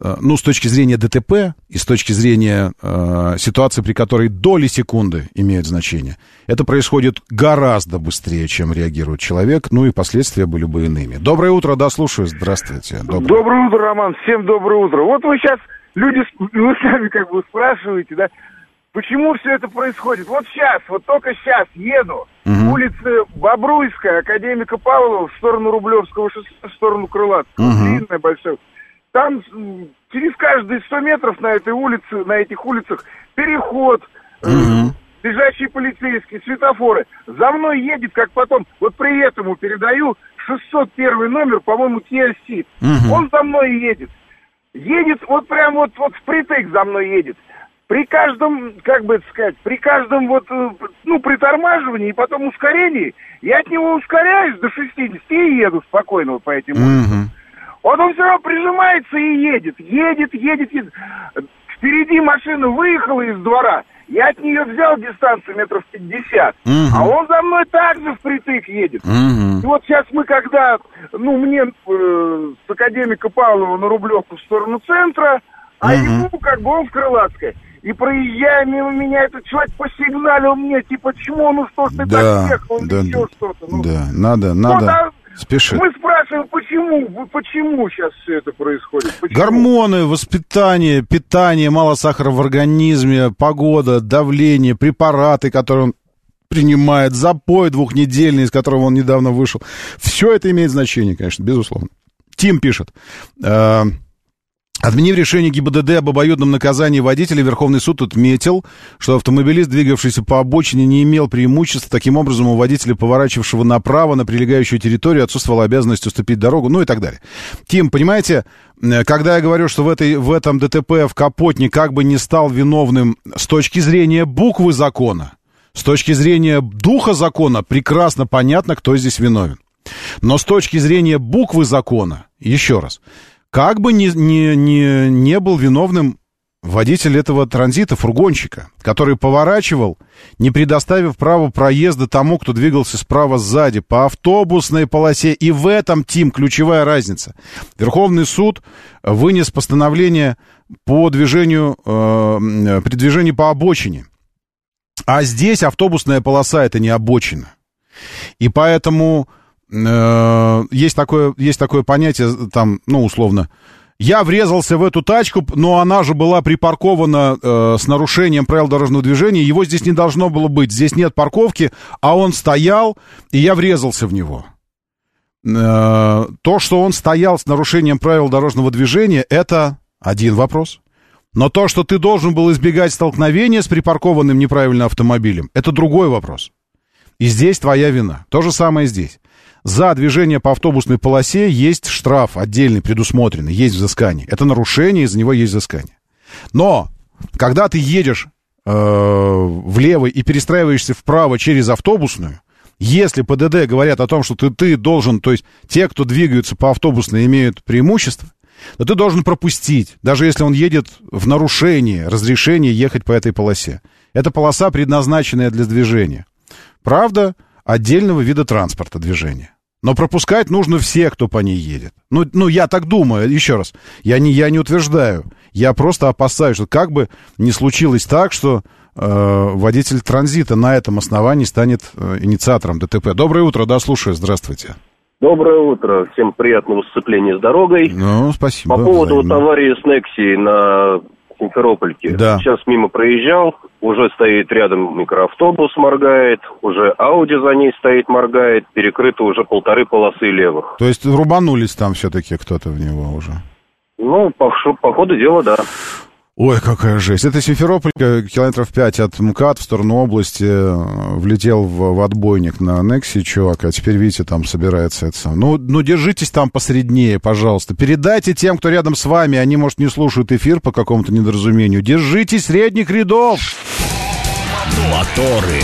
э, ну, с точки зрения ДТП и с точки зрения э, ситуации, при которой доли секунды имеют значение. Это происходит гораздо быстрее, чем реагирует человек, ну и последствия были бы иными. Доброе утро, да, слушаю, здравствуйте. Доброе, доброе утро, Роман, всем доброе утро. Вот вы сейчас, люди, вы сами как бы спрашиваете, да, Почему все это происходит? Вот сейчас, вот только сейчас еду. Угу. Улица Бобруйская, Академика Павлова, в сторону Рублевского шоссе, в сторону Крылатского. Угу. Длинная, большая. Там через каждые 100 метров на этой улице, на этих улицах переход, угу. лежащие полицейские, светофоры. За мной едет, как потом, вот при этом ему передаю, 601 номер, по-моему, Kia Ceed. Угу. Он за мной едет. Едет, вот прям вот, вот впритык за мной едет при каждом, как бы это сказать, при каждом вот, э, ну, притормаживании и потом ускорении, я от него ускоряюсь до 60 и еду спокойно вот по этим улицам. Вот он все равно прижимается и едет, едет, едет, едет. Впереди машина выехала из двора, я от нее взял дистанцию метров 50, угу. а он за мной также впритык едет. Угу. И вот сейчас мы когда, ну, мне э, с академика Павлова на Рублевку в сторону центра, а угу. ему как бы он в Крылатской. И проезжая мимо меня, этот человек посигналил мне, типа, почему, ну что ж ты да, так ехал, да, еще что-то. Ну, да, надо, надо. Ну, да, Спешит. Мы спрашиваем, почему, почему сейчас все это происходит? Почему? Гормоны, воспитание, питание, мало сахара в организме, погода, давление, препараты, которые он принимает, запой двухнедельный, из которого он недавно вышел. Все это имеет значение, конечно, безусловно. Тим пишет. Э, Отменив решение ГИБДД об обоюдном наказании водителя, Верховный суд отметил, что автомобилист, двигавшийся по обочине, не имел преимущества. Таким образом, у водителя, поворачивавшего направо на прилегающую территорию, отсутствовала обязанность уступить дорогу, ну и так далее. Тим, понимаете, э, когда я говорю, что в, этой, в этом ДТП в Капотне как бы не стал виновным с точки зрения буквы закона, с точки зрения духа закона, прекрасно понятно, кто здесь виновен. Но с точки зрения буквы закона, еще раз, как бы ни, ни, ни, не был виновным водитель этого транзита, фургонщика, который поворачивал, не предоставив право проезда тому, кто двигался справа сзади, по автобусной полосе. И в этом, Тим, ключевая разница. Верховный суд вынес постановление по движению, э, при движении по обочине. А здесь автобусная полоса — это не обочина. И поэтому Э, есть такое, есть такое понятие, там, ну, условно, я врезался в эту тачку, но она же была припаркована э, с нарушением правил дорожного движения. Его здесь не должно было быть. Здесь нет парковки, а он стоял, и я врезался в него. э, то, что он стоял с нарушением правил дорожного движения, это один вопрос. Но то, что ты должен был избегать столкновения с припаркованным неправильно автомобилем, это другой вопрос. И здесь твоя вина. То же самое здесь. За движение по автобусной полосе есть штраф отдельный, предусмотренный, есть взыскание. Это нарушение, из-за него есть взыскание. Но, когда ты едешь э, влево и перестраиваешься вправо через автобусную, если ПДД говорят о том, что ты, ты должен, то есть те, кто двигаются по автобусной, имеют преимущество, то ты должен пропустить, даже если он едет в нарушении разрешения ехать по этой полосе. Это полоса, предназначенная для движения. Правда, отдельного вида транспорта движения. Но пропускать нужно всех, кто по ней едет. Ну, ну, я так думаю, еще раз. Я не, я не утверждаю. Я просто опасаюсь, что как бы не случилось так, что э, водитель транзита на этом основании станет э, инициатором ДТП. Доброе утро, да, слушаю, здравствуйте. Доброе утро, всем приятного сцепления с дорогой. Ну, спасибо. По поводу вот аварии с Некси на Симферопольке. Да. Сейчас мимо проезжал, уже стоит рядом микроавтобус, моргает, уже Ауди за ней стоит, моргает, перекрыто уже полторы полосы левых. То есть рубанулись там все-таки кто-то в него уже? Ну, по, по ходу дела, да. Ой, какая жесть. Это Симферополь, километров 5 от МКАД в сторону области, э, влетел в, в отбойник на Некси, чувак, а теперь, видите, там собирается это сам. Ну, ну, держитесь там посреднее, пожалуйста. Передайте тем, кто рядом с вами, они, может, не слушают эфир по какому-то недоразумению. Держитесь средних рядов. Моторы.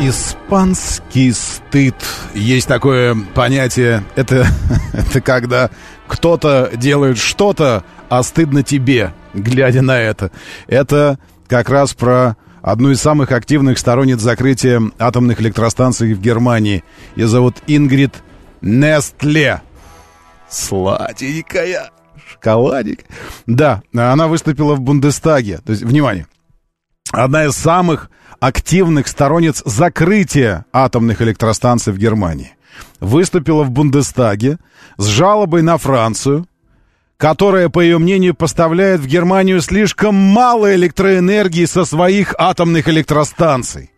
Испанский стыд. Есть такое понятие. Это, это когда кто-то делает что-то, а стыдно тебе, глядя на это. Это как раз про одну из самых активных сторонниц закрытия атомных электростанций в Германии. Ее зовут Ингрид Нестле. Сладенькая. Шоколадик. Да, она выступила в Бундестаге. То есть, внимание, одна из самых активных сторонниц закрытия атомных электростанций в Германии. Выступила в Бундестаге с жалобой на Францию, которая, по ее мнению, поставляет в Германию слишком мало электроэнергии со своих атомных электростанций.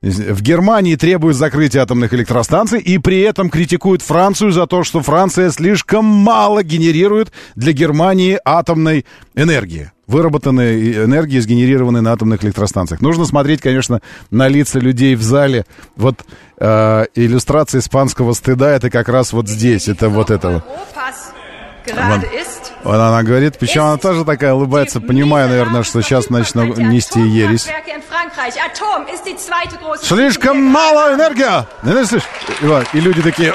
В Германии требуют закрытия атомных электростанций и при этом критикуют Францию за то, что Франция слишком мало генерирует для Германии атомной энергии. Выработанной энергии, сгенерированной на атомных электростанциях. Нужно смотреть, конечно, на лица людей в зале. Вот э, иллюстрация испанского стыда это как раз вот здесь. Это вот это вот. Вот. вот она говорит, причем она тоже такая улыбается, понимая, наверное, что сейчас начну нести ересь. Слишком мало энергия! И люди такие,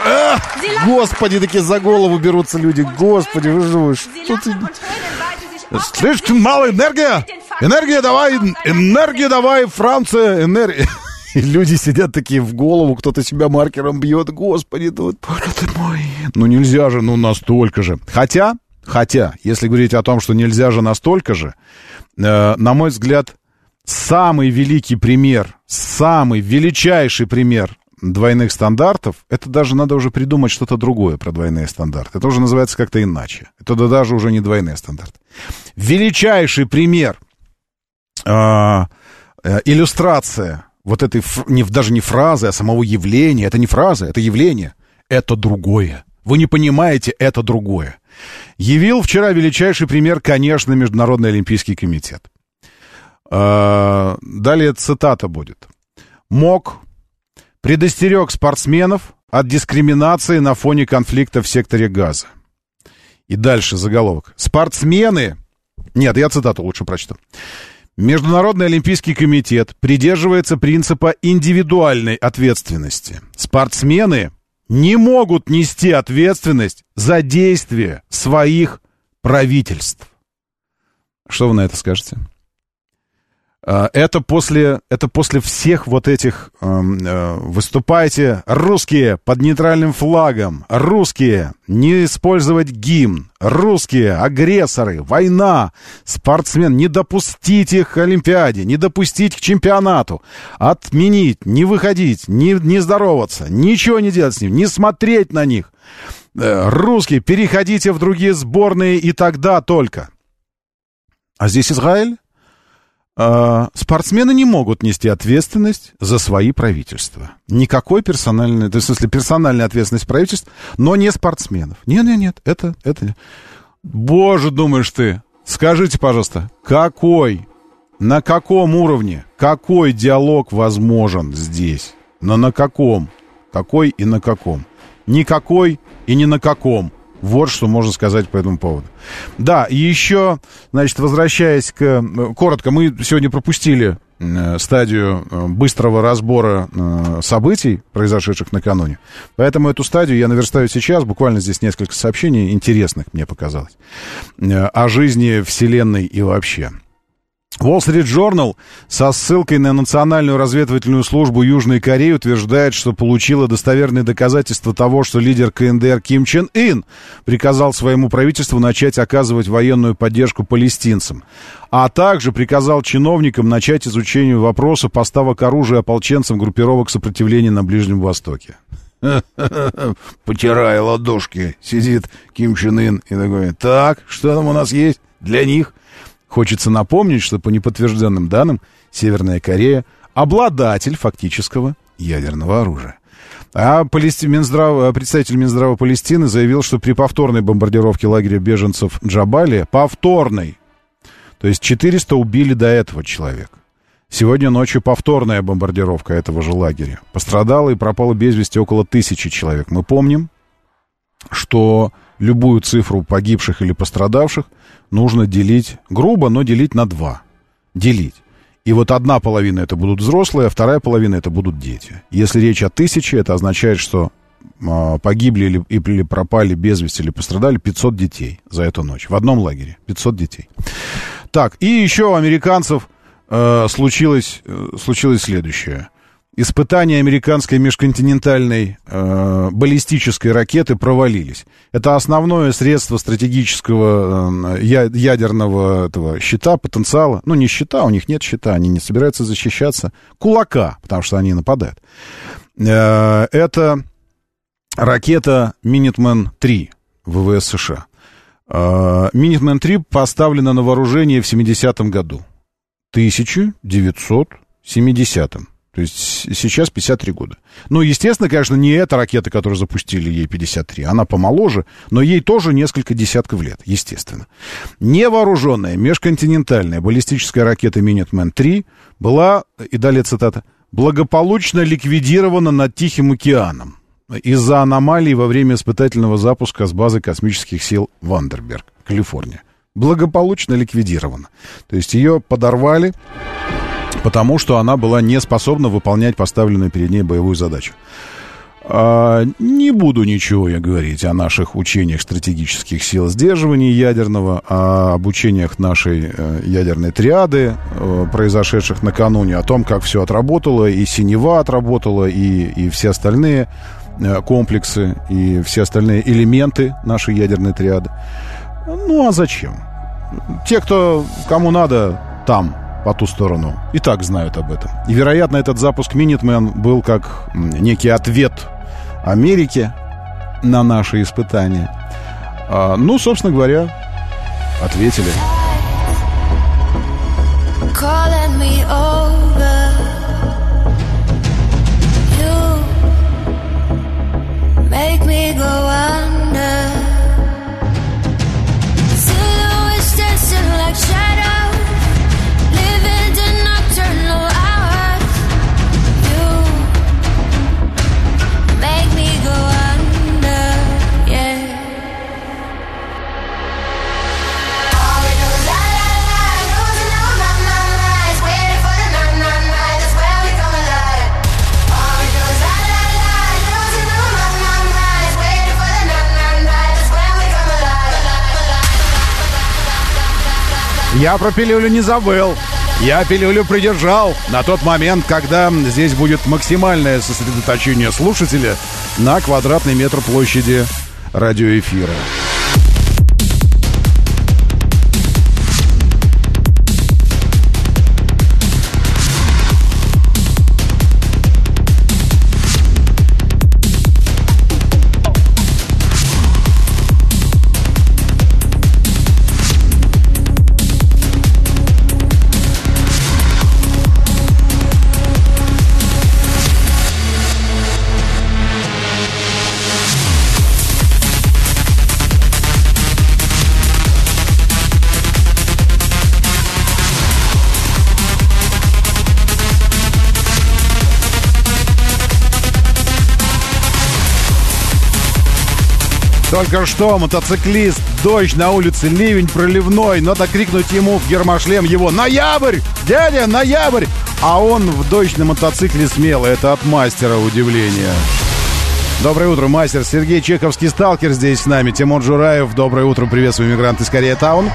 господи, такие за голову берутся люди, господи, вы же что ты... Слишком мало энергия! Энергия давай, энергия давай, Франция, энергия. И люди сидят такие в голову, кто-то себя маркером бьет. Господи, тут, ты мой. Ну нельзя же, ну настолько же. Хотя, хотя, если говорить о том, что нельзя же настолько же, э, на мой взгляд, самый великий пример, самый величайший пример двойных стандартов, это даже надо уже придумать что-то другое про двойные стандарты. Это уже называется как-то иначе. Это даже уже не двойные стандарты. Величайший пример, э, э, иллюстрация вот этой, не, даже не фразы, а самого явления. Это не фраза, это явление. Это другое. Вы не понимаете, это другое. Явил вчера величайший пример, конечно, Международный Олимпийский комитет. А, далее цитата будет. МОК предостерег спортсменов от дискриминации на фоне конфликта в секторе газа. И дальше заголовок. Спортсмены... Нет, я цитату лучше прочту. Международный олимпийский комитет придерживается принципа индивидуальной ответственности. Спортсмены не могут нести ответственность за действия своих правительств. Что вы на это скажете? А, это после, это после всех вот этих э, выступайте русские под нейтральным флагом, русские не использовать гимн, русские агрессоры, война, спортсмен, не допустить их к Олимпиаде, не допустить к чемпионату, отменить, не выходить, не, не здороваться, ничего не делать с ним, не смотреть на них. Э, русские, переходите в другие сборные и тогда только. А здесь Израиль? Э, спортсмены не могут нести ответственность за свои правительства. Никакой персональной, то есть, в смысле, персональная ответственность правительств, но не спортсменов. Нет, нет, нет, это, это... Боже, думаешь ты, скажите, пожалуйста, какой, на каком уровне, какой диалог возможен здесь? Но на каком? Какой и на каком? Никакой и ни на каком. Вот что можно сказать по этому поводу. Да, и еще, значит, возвращаясь к... Коротко, мы сегодня пропустили э, стадию э, быстрого разбора э, событий, произошедших накануне. Поэтому эту стадию я наверстаю сейчас. Буквально здесь несколько сообщений интересных мне показалось. О жизни Вселенной и вообще. Wall Street Journal со ссылкой на Национальную разведывательную службу Южной Кореи утверждает, что получила достоверные доказательства того, что лидер КНДР Ким Чен Ин приказал своему правительству начать оказывать военную поддержку палестинцам, а также приказал чиновникам начать изучение вопроса поставок оружия ополченцам группировок сопротивления на Ближнем Востоке. Потирая ладошки, сидит Ким Чен Ин и такой, так, что там у нас есть для них? Хочется напомнить, что по неподтвержденным данным Северная Корея обладатель фактического ядерного оружия. А Палести... Минздрав... представитель Минздрава Палестины заявил, что при повторной бомбардировке лагеря беженцев Джабали, повторной, то есть 400 убили до этого человека. Сегодня ночью повторная бомбардировка этого же лагеря. Пострадало и пропало без вести около тысячи человек. Мы помним, что любую цифру погибших или пострадавших нужно делить, грубо, но делить на два. Делить. И вот одна половина это будут взрослые, а вторая половина это будут дети. Если речь о тысяче, это означает, что э, погибли или, или пропали без вести или пострадали 500 детей за эту ночь. В одном лагере 500 детей. Так, и еще у американцев э, случилось, э, случилось следующее. Испытания американской межконтинентальной э, баллистической ракеты провалились. Это основное средство стратегического э, ядерного этого щита, потенциала. Ну, не щита, у них нет щита, они не собираются защищаться. Кулака, потому что они нападают. Э, это ракета Minuteman-3 ВВС США. Э, Minuteman-3 поставлена на вооружение в 70-м году. 1970-м. То есть сейчас 53 года. Ну, естественно, конечно, не эта ракета, которую запустили, ей 53. Она помоложе, но ей тоже несколько десятков лет, естественно. Невооруженная межконтинентальная баллистическая ракета Minuteman-3 была, и далее цитата, благополучно ликвидирована над Тихим океаном из-за аномалий во время испытательного запуска с базы космических сил Вандерберг, Калифорния. Благополучно ликвидирована. То есть ее подорвали потому что она была не способна выполнять поставленную перед ней боевую задачу. А, не буду ничего я говорить о наших учениях стратегических сил сдерживания ядерного, о обучениях нашей э, ядерной триады, э, произошедших накануне, о том, как все отработало, и синева отработала, и, и все остальные э, комплексы, и все остальные элементы нашей ядерной триады. Ну, а зачем? Те, кто, кому надо, там по ту сторону и так знают об этом. И, вероятно, этот запуск Минитмен был как некий ответ Америке на наши испытания. А, ну, собственно говоря, ответили. make me go under. Я про пилюлю не забыл. Я пилюлю придержал на тот момент, когда здесь будет максимальное сосредоточение слушателя на квадратный метр площади радиоэфира. Только что мотоциклист, дождь на улице, ливень проливной. Надо крикнуть ему в гермошлем его «Ноябрь! Дядя, ноябрь!» А он в дождь на мотоцикле смелый. Это от мастера удивления. Доброе утро, мастер. Сергей Чеховский сталкер здесь с нами. Тимур Жураев. Доброе утро. Приветствую, мигранты из Корея Таун.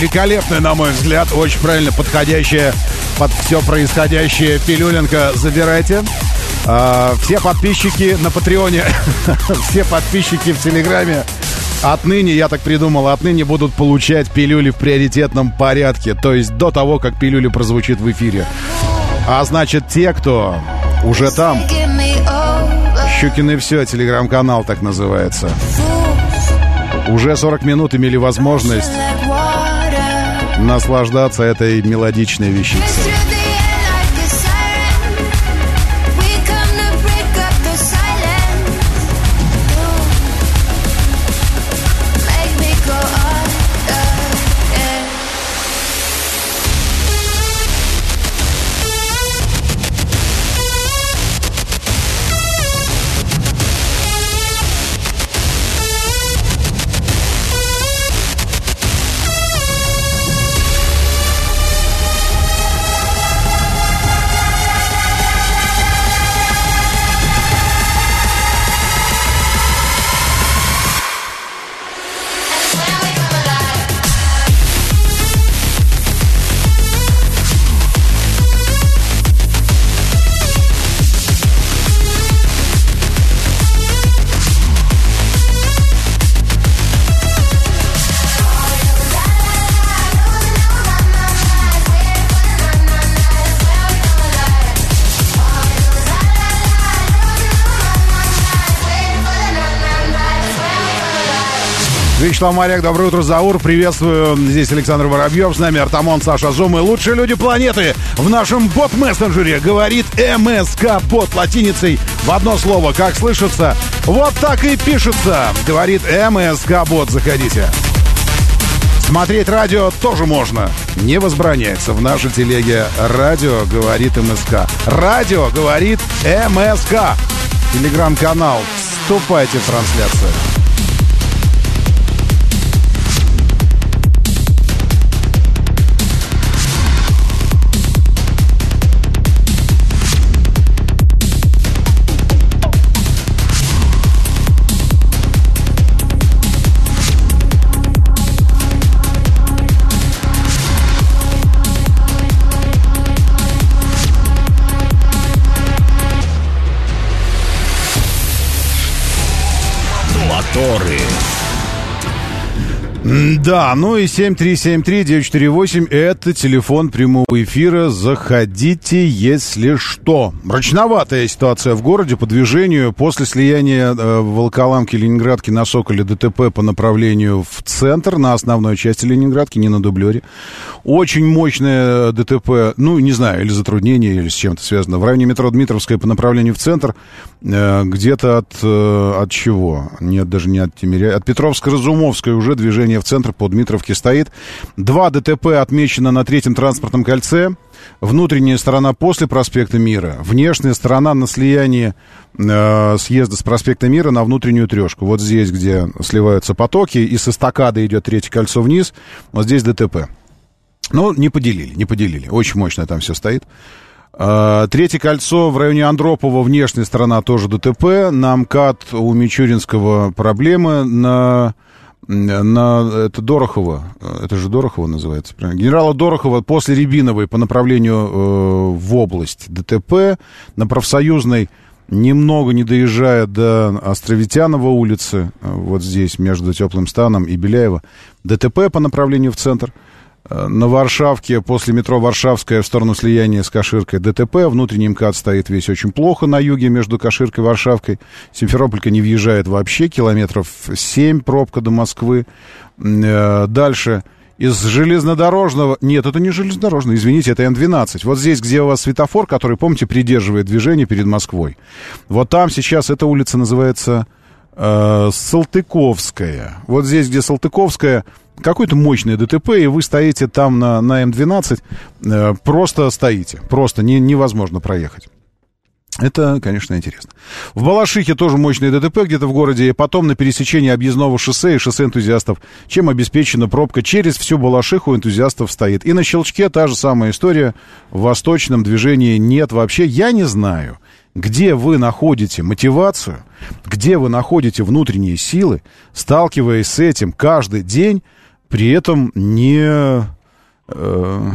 Великолепная, на мой взгляд, очень правильно подходящая под все происходящее пилюленка. Забирайте. А, все подписчики на Патреоне, все подписчики в Телеграме Отныне, я так придумал, отныне будут получать пилюли в приоритетном порядке. То есть до того, как пилюля прозвучит в эфире. А значит, те, кто уже там... Щукин и все, телеграм-канал так называется. Уже 40 минут имели возможность наслаждаться этой мелодичной вещицей. Вячеслав Моряк, доброе утро, Заур. Приветствую. Здесь Александр Воробьев, с нами Артамон, Саша Зум и лучшие люди планеты в нашем бот-мессенджере. Говорит МСК бот латиницей в одно слово. Как слышится? Вот так и пишется. Говорит МСК бот. Заходите. Смотреть радио тоже можно. Не возбраняется в нашей телеге. Радио говорит МСК. Радио говорит МСК. Телеграм-канал. Вступайте в трансляцию. Да, ну и 7373948 это телефон прямого эфира. Заходите, если что. Мрачноватая ситуация в городе по движению после слияния э, Волоколамки Ленинградки на Соколе ДТП по направлению в центр на основной части Ленинградки, не на дублере. Очень мощное ДТП, ну, не знаю, или затруднение, или с чем-то связано. В районе метро Дмитровская по направлению в центр, э, где-то от, э, от чего? Нет, даже не от Тимиря. От Петровско-Разумовской уже движение в центр по Дмитровке стоит. Два ДТП отмечено на третьем транспортном кольце. Внутренняя сторона после проспекта Мира. Внешняя сторона на слиянии э, съезда с проспекта Мира на внутреннюю трешку. Вот здесь, где сливаются потоки, и с эстакады идет третье кольцо вниз. Вот здесь ДТП. Ну, не поделили, не поделили. Очень мощно там все стоит. А, третье кольцо в районе Андропова, внешняя сторона тоже ДТП. На МКАД у Мичуринского проблемы. На, на это Дорохова, это же Дорохова называется. Генерала Дорохова после Рябиновой по направлению э, в область ДТП. На профсоюзной немного не доезжая до Островитянова улицы, вот здесь, между Теплым Станом и Беляева, ДТП по направлению в центр – Э, на Варшавке, после метро Варшавская в сторону слияния с Каширкой ДТП. Внутренний МКАД стоит весь очень плохо на юге между Каширкой и Варшавкой. Симферополька не въезжает вообще, километров 7 пробка до Москвы. Э, дальше из железнодорожного... Нет, это не железнодорожный, извините, это Н-12. Вот здесь, где у вас светофор, который, помните, придерживает движение перед Москвой. Вот там сейчас эта улица называется э, Салтыковская. Вот здесь, где Салтыковская, какое-то мощное ДТП, и вы стоите там на, на М12, э, просто стоите, просто не, невозможно проехать. Это, конечно, интересно. В Балашихе тоже мощное ДТП где-то в городе, и потом на пересечении объездного шоссе и шоссе энтузиастов, чем обеспечена пробка через всю Балашиху энтузиастов стоит. И на Щелчке та же самая история, в восточном движении нет вообще. Я не знаю, где вы находите мотивацию, где вы находите внутренние силы, сталкиваясь с этим каждый день, при этом не, э, э,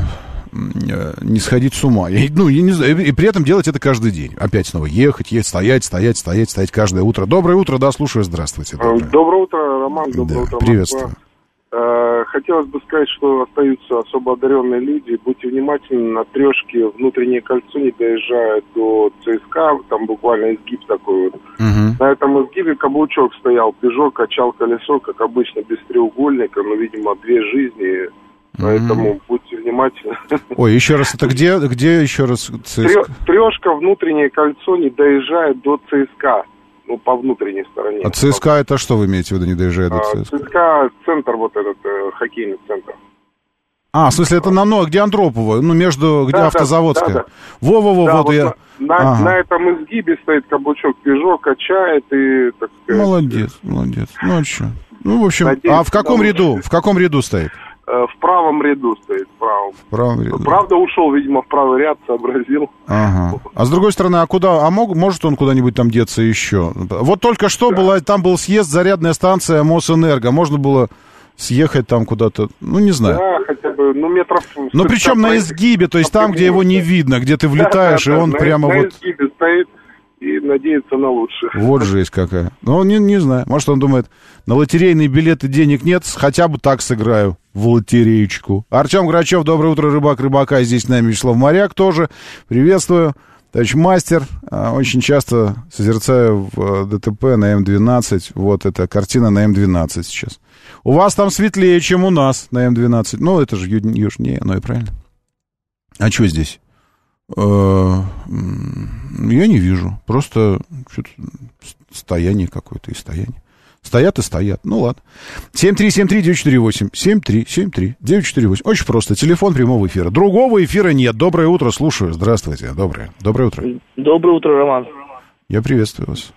не сходить с ума. Я, ну, я не знаю, и при этом делать это каждый день. Опять снова ехать, ехать, стоять, стоять, стоять, стоять каждое утро. Доброе утро, да, слушаю, здравствуйте. Доброе, доброе утро, Роман, доброе да, утро, Приветствую. Москва. Э, хотелось бы сказать, что остаются особо одаренные люди. Будьте внимательны, на трешке внутреннее кольцо не доезжает до ЦСКА, там буквально изгиб такой вот. Угу. На этом изгибе каблучок стоял, Пежо качал колесо, как обычно, без треугольника, но, видимо, две жизни, поэтому угу. будьте внимательны. Ой, еще раз, это где, где еще раз ЦСКА? Трешка, внутреннее кольцо не доезжает до ЦСКА ну, по внутренней стороне. А ЦСКА это что вы имеете в виду, не доезжая до ЦСКА? А, ЦСКА центр вот этот, э, хоккейный центр. А, в смысле, это на много, где Андропова, ну, между, где да, автозаводская. Да, да. Во-во-во, да, вот, вот я... На, ага. на этом изгибе стоит каблучок Пежо, качает и, так сказать... Молодец, молодец. Ну, а что? Ну, в общем, Надеюсь, а в каком ряду, в каком ряду стоит? Э, В правом ряду стоит, в правом. В правом ряду. Правда, ушел, видимо, в правый ряд, сообразил. Ага. А с другой стороны, а куда, а мог, может он куда-нибудь там деться еще? Вот только что была, там был съезд, зарядная станция Мосэнерго. Можно было съехать там куда-то, ну, не знаю. Да, хотя бы, ну, метров... Ну, причем на изгибе, то есть там, где его не видно, где ты влетаешь, да, да, и он на, прямо на вот... изгибе стоит и надеется на лучшее. Вот жесть какая. Ну, не, не знаю. Может, он думает, на лотерейные билеты денег нет, хотя бы так сыграю в лотереечку. Артем Грачев, доброе утро, рыбак рыбака. Здесь с нами Вячеслав Моряк тоже. Приветствую. Товарищ мастер, а, очень часто созерцаю в ДТП на М12. Вот эта картина на М12 сейчас. У вас там светлее, чем у нас на М12. Ну, это же южнее, ну и правильно. А что здесь? Э, Я не вижу. Просто стояние какое-то и стояние. Стоят и стоят. Ну ладно. 7373948. 7373948. Очень просто. Телефон прямого эфира. Другого эфира нет. Доброе утро. Слушаю. Здравствуйте. Доброе. Доброе утро. Доброе утро, Роман. Я приветствую вас.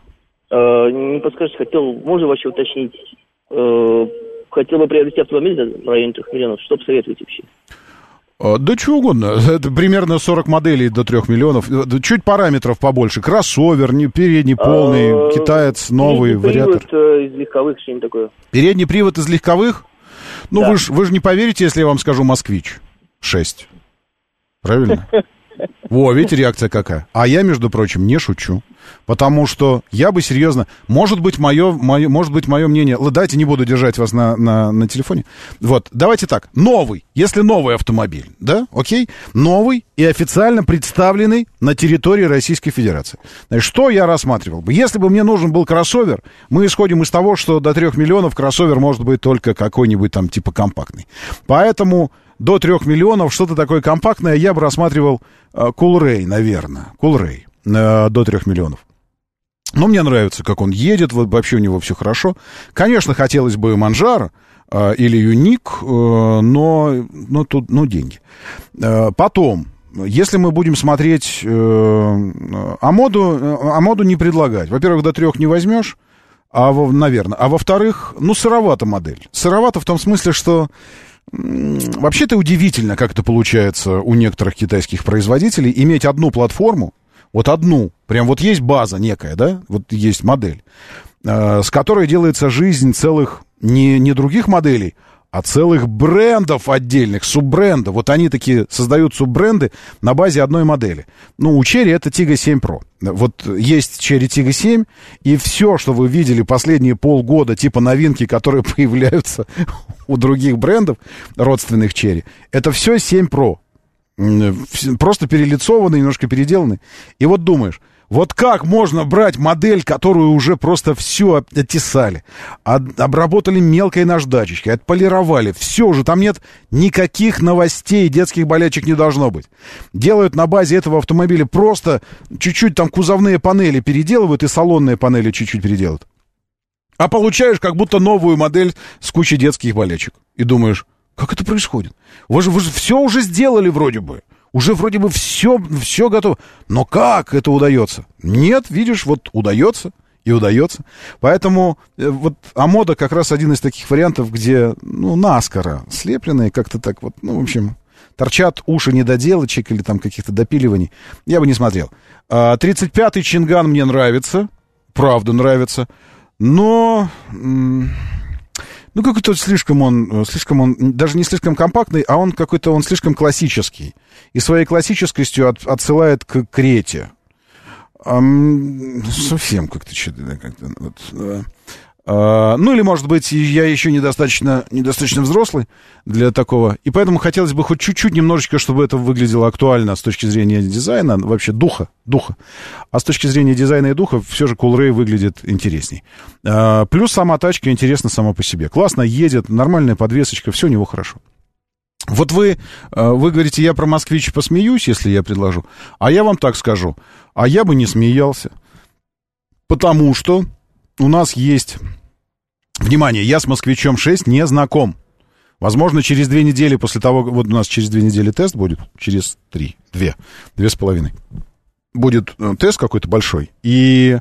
Э, не подскажете, хотел, можно вообще уточнить, э, хотел бы приобрести автомобиль в районе 3 миллионов, что посоветуете вообще? А, Да что угодно. Это примерно 40 моделей до 3 миллионов. Э, Чуть параметров побольше. Кроссовер, не передний, полный, Э, китаец, новый передний вариатор. привод, э, из легковых, что-нибудь такое. Передний привод из легковых? Ну, Да. вы же вы ж не поверите, если я вам скажу «Москвич» 6. Правильно? Во, видите, реакция какая? А я, между прочим, не шучу. Потому что я бы серьезно... Может быть, мое, мое, может быть, мое мнение... Давайте не буду держать вас на, на, на телефоне. Вот, давайте так. Новый. Если новый автомобиль, да, окей? Новый и официально представленный на территории Российской Федерации. Значит, что я рассматривал бы? Если бы мне нужен был кроссовер, мы исходим из того, что до 3 миллионов кроссовер может быть только какой-нибудь там типа компактный. Поэтому до 3 миллионов что-то такое компактное я бы рассматривал э, Coolray, наверное. Coolray э, до 3 миллионов. Но мне нравится, как он едет, вот вообще у него все хорошо. Конечно, хотелось бы Манжара э, или Юник, э, но, но тут, ну, деньги. Э, потом, если мы будем смотреть э, Амоду, э, Амоду не предлагать. Во-первых, до трех не возьмешь, а, во- наверное. А во-вторых, ну, сыровата модель. Сыровата в том смысле, что вообще-то удивительно, как это получается у некоторых китайских производителей, иметь одну платформу, вот одну, прям вот есть база некая, да, вот есть модель, э, с которой делается жизнь целых не, не других моделей, а целых брендов отдельных, суббрендов. Вот они такие создают суббренды на базе одной модели. Ну, у Cherry это Tiggo 7 Pro. Вот есть Cherry Tiggo 7, и все, что вы видели последние полгода, типа новинки, которые появляются у других брендов, родственных Cherry, это все 7 Pro. Просто перелицованный, немножко переделанный. И вот думаешь, вот как можно брать модель, которую уже просто все оттесали, обработали мелкой наждачечкой, отполировали, все уже, там нет никаких новостей, детских болячек не должно быть. Делают на базе этого автомобиля просто чуть-чуть там кузовные панели переделывают и салонные панели чуть-чуть переделают. А получаешь как будто новую модель с кучей детских болячек. И думаешь, как это происходит? Вы же, вы же все уже сделали вроде бы. Уже вроде бы все, все готово. Но как это удается? Нет, видишь, вот удается и удается. Поэтому э, вот Амода как раз один из таких вариантов, где, ну, наскоро слепленные, как-то так вот, ну, в общем, торчат уши недоделочек или там каких-то допиливаний. Я бы не смотрел. 35-й а, Чинган мне нравится, правда нравится, но... Ну, какой-то слишком он, слишком он, даже не слишком компактный, а он какой-то, он слишком классический. И своей классическостью от, отсылает к Крете. Um, совсем как-то что-то, как-то, вот, uh, Uh, ну, или, может быть, я еще недостаточно, недостаточно взрослый для такого. И поэтому хотелось бы хоть чуть-чуть, немножечко, чтобы это выглядело актуально с точки зрения дизайна, вообще духа, духа. А с точки зрения дизайна и духа все же Coolray выглядит интересней. Uh, плюс сама тачка интересна сама по себе. Классно едет, нормальная подвесочка, все у него хорошо. Вот вы, uh, вы говорите, я про москвич посмеюсь, если я предложу. А я вам так скажу. А я бы не смеялся. Потому что у нас есть Внимание, я с «Москвичом 6» не знаком. Возможно, через две недели после того, вот у нас через две недели тест будет, через три, две, две с половиной. Будет э, тест какой-то большой, и,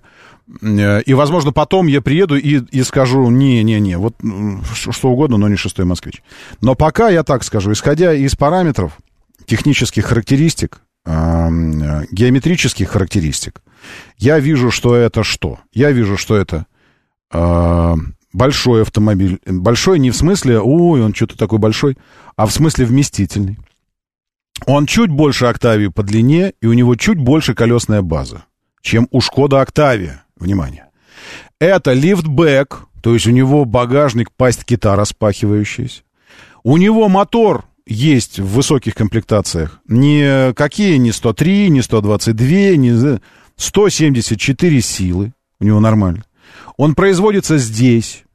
э, и, возможно, потом я приеду и, и скажу, не-не-не, вот что угодно, но не шестой москвич. Но пока я так скажу, исходя из параметров, технических характеристик, э, геометрических характеристик, я вижу, что это что? Я вижу, что это большой автомобиль. Большой не в смысле, ой, он что-то такой большой, а в смысле вместительный. Он чуть больше Октавии по длине, и у него чуть больше колесная база, чем у Шкода Октавия. Внимание. Это лифтбэк, то есть у него багажник, пасть кита распахивающаяся. У него мотор есть в высоких комплектациях. Не какие, не 103, не 122, не 174 силы. У него нормально. Он производится здесь.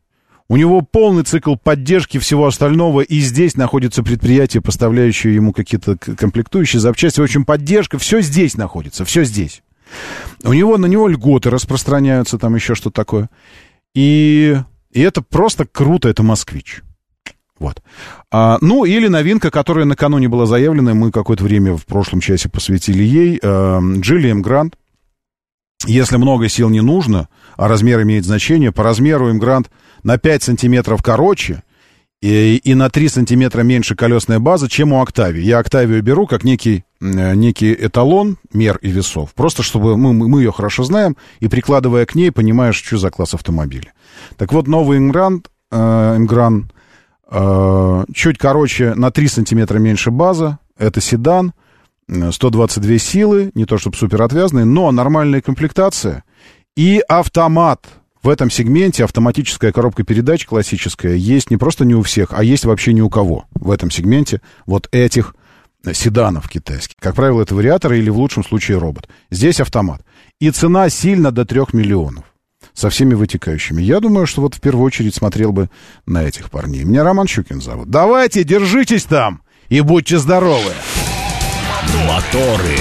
У него полный цикл поддержки всего остального, и здесь находится предприятие, поставляющее ему какие-то комплектующие запчасти. В общем, поддержка, все здесь находится, все здесь. У него на него льготы распространяются, там еще что-то такое. И, и это просто круто, это москвич. Вот. А, ну, или новинка, которая накануне была заявлена, мы какое-то время в прошлом часе посвятили ей, э, Джиллием Грант. Если много сил не нужно, а размер имеет значение, по размеру им Грант на 5 сантиметров короче и, и на 3 сантиметра меньше колесная база, чем у Октавии. Я Октавию беру как некий, э, некий эталон мер и весов, просто чтобы мы, мы ее хорошо знаем, и прикладывая к ней, понимаешь, что за класс автомобиля. Так вот, новый Ингран, э, э, чуть короче, на 3 сантиметра меньше база, это седан, 122 силы, не то чтобы супер отвязный, но нормальная комплектация и автомат. В этом сегменте автоматическая коробка передач классическая есть не просто не у всех, а есть вообще ни у кого в этом сегменте вот этих седанов китайских. Как правило, это вариаторы или в лучшем случае робот. Здесь автомат. И цена сильно до 3 миллионов со всеми вытекающими. Я думаю, что вот в первую очередь смотрел бы на этих парней. Меня Роман Щукин зовут. Давайте, держитесь там и будьте здоровы! Моторы.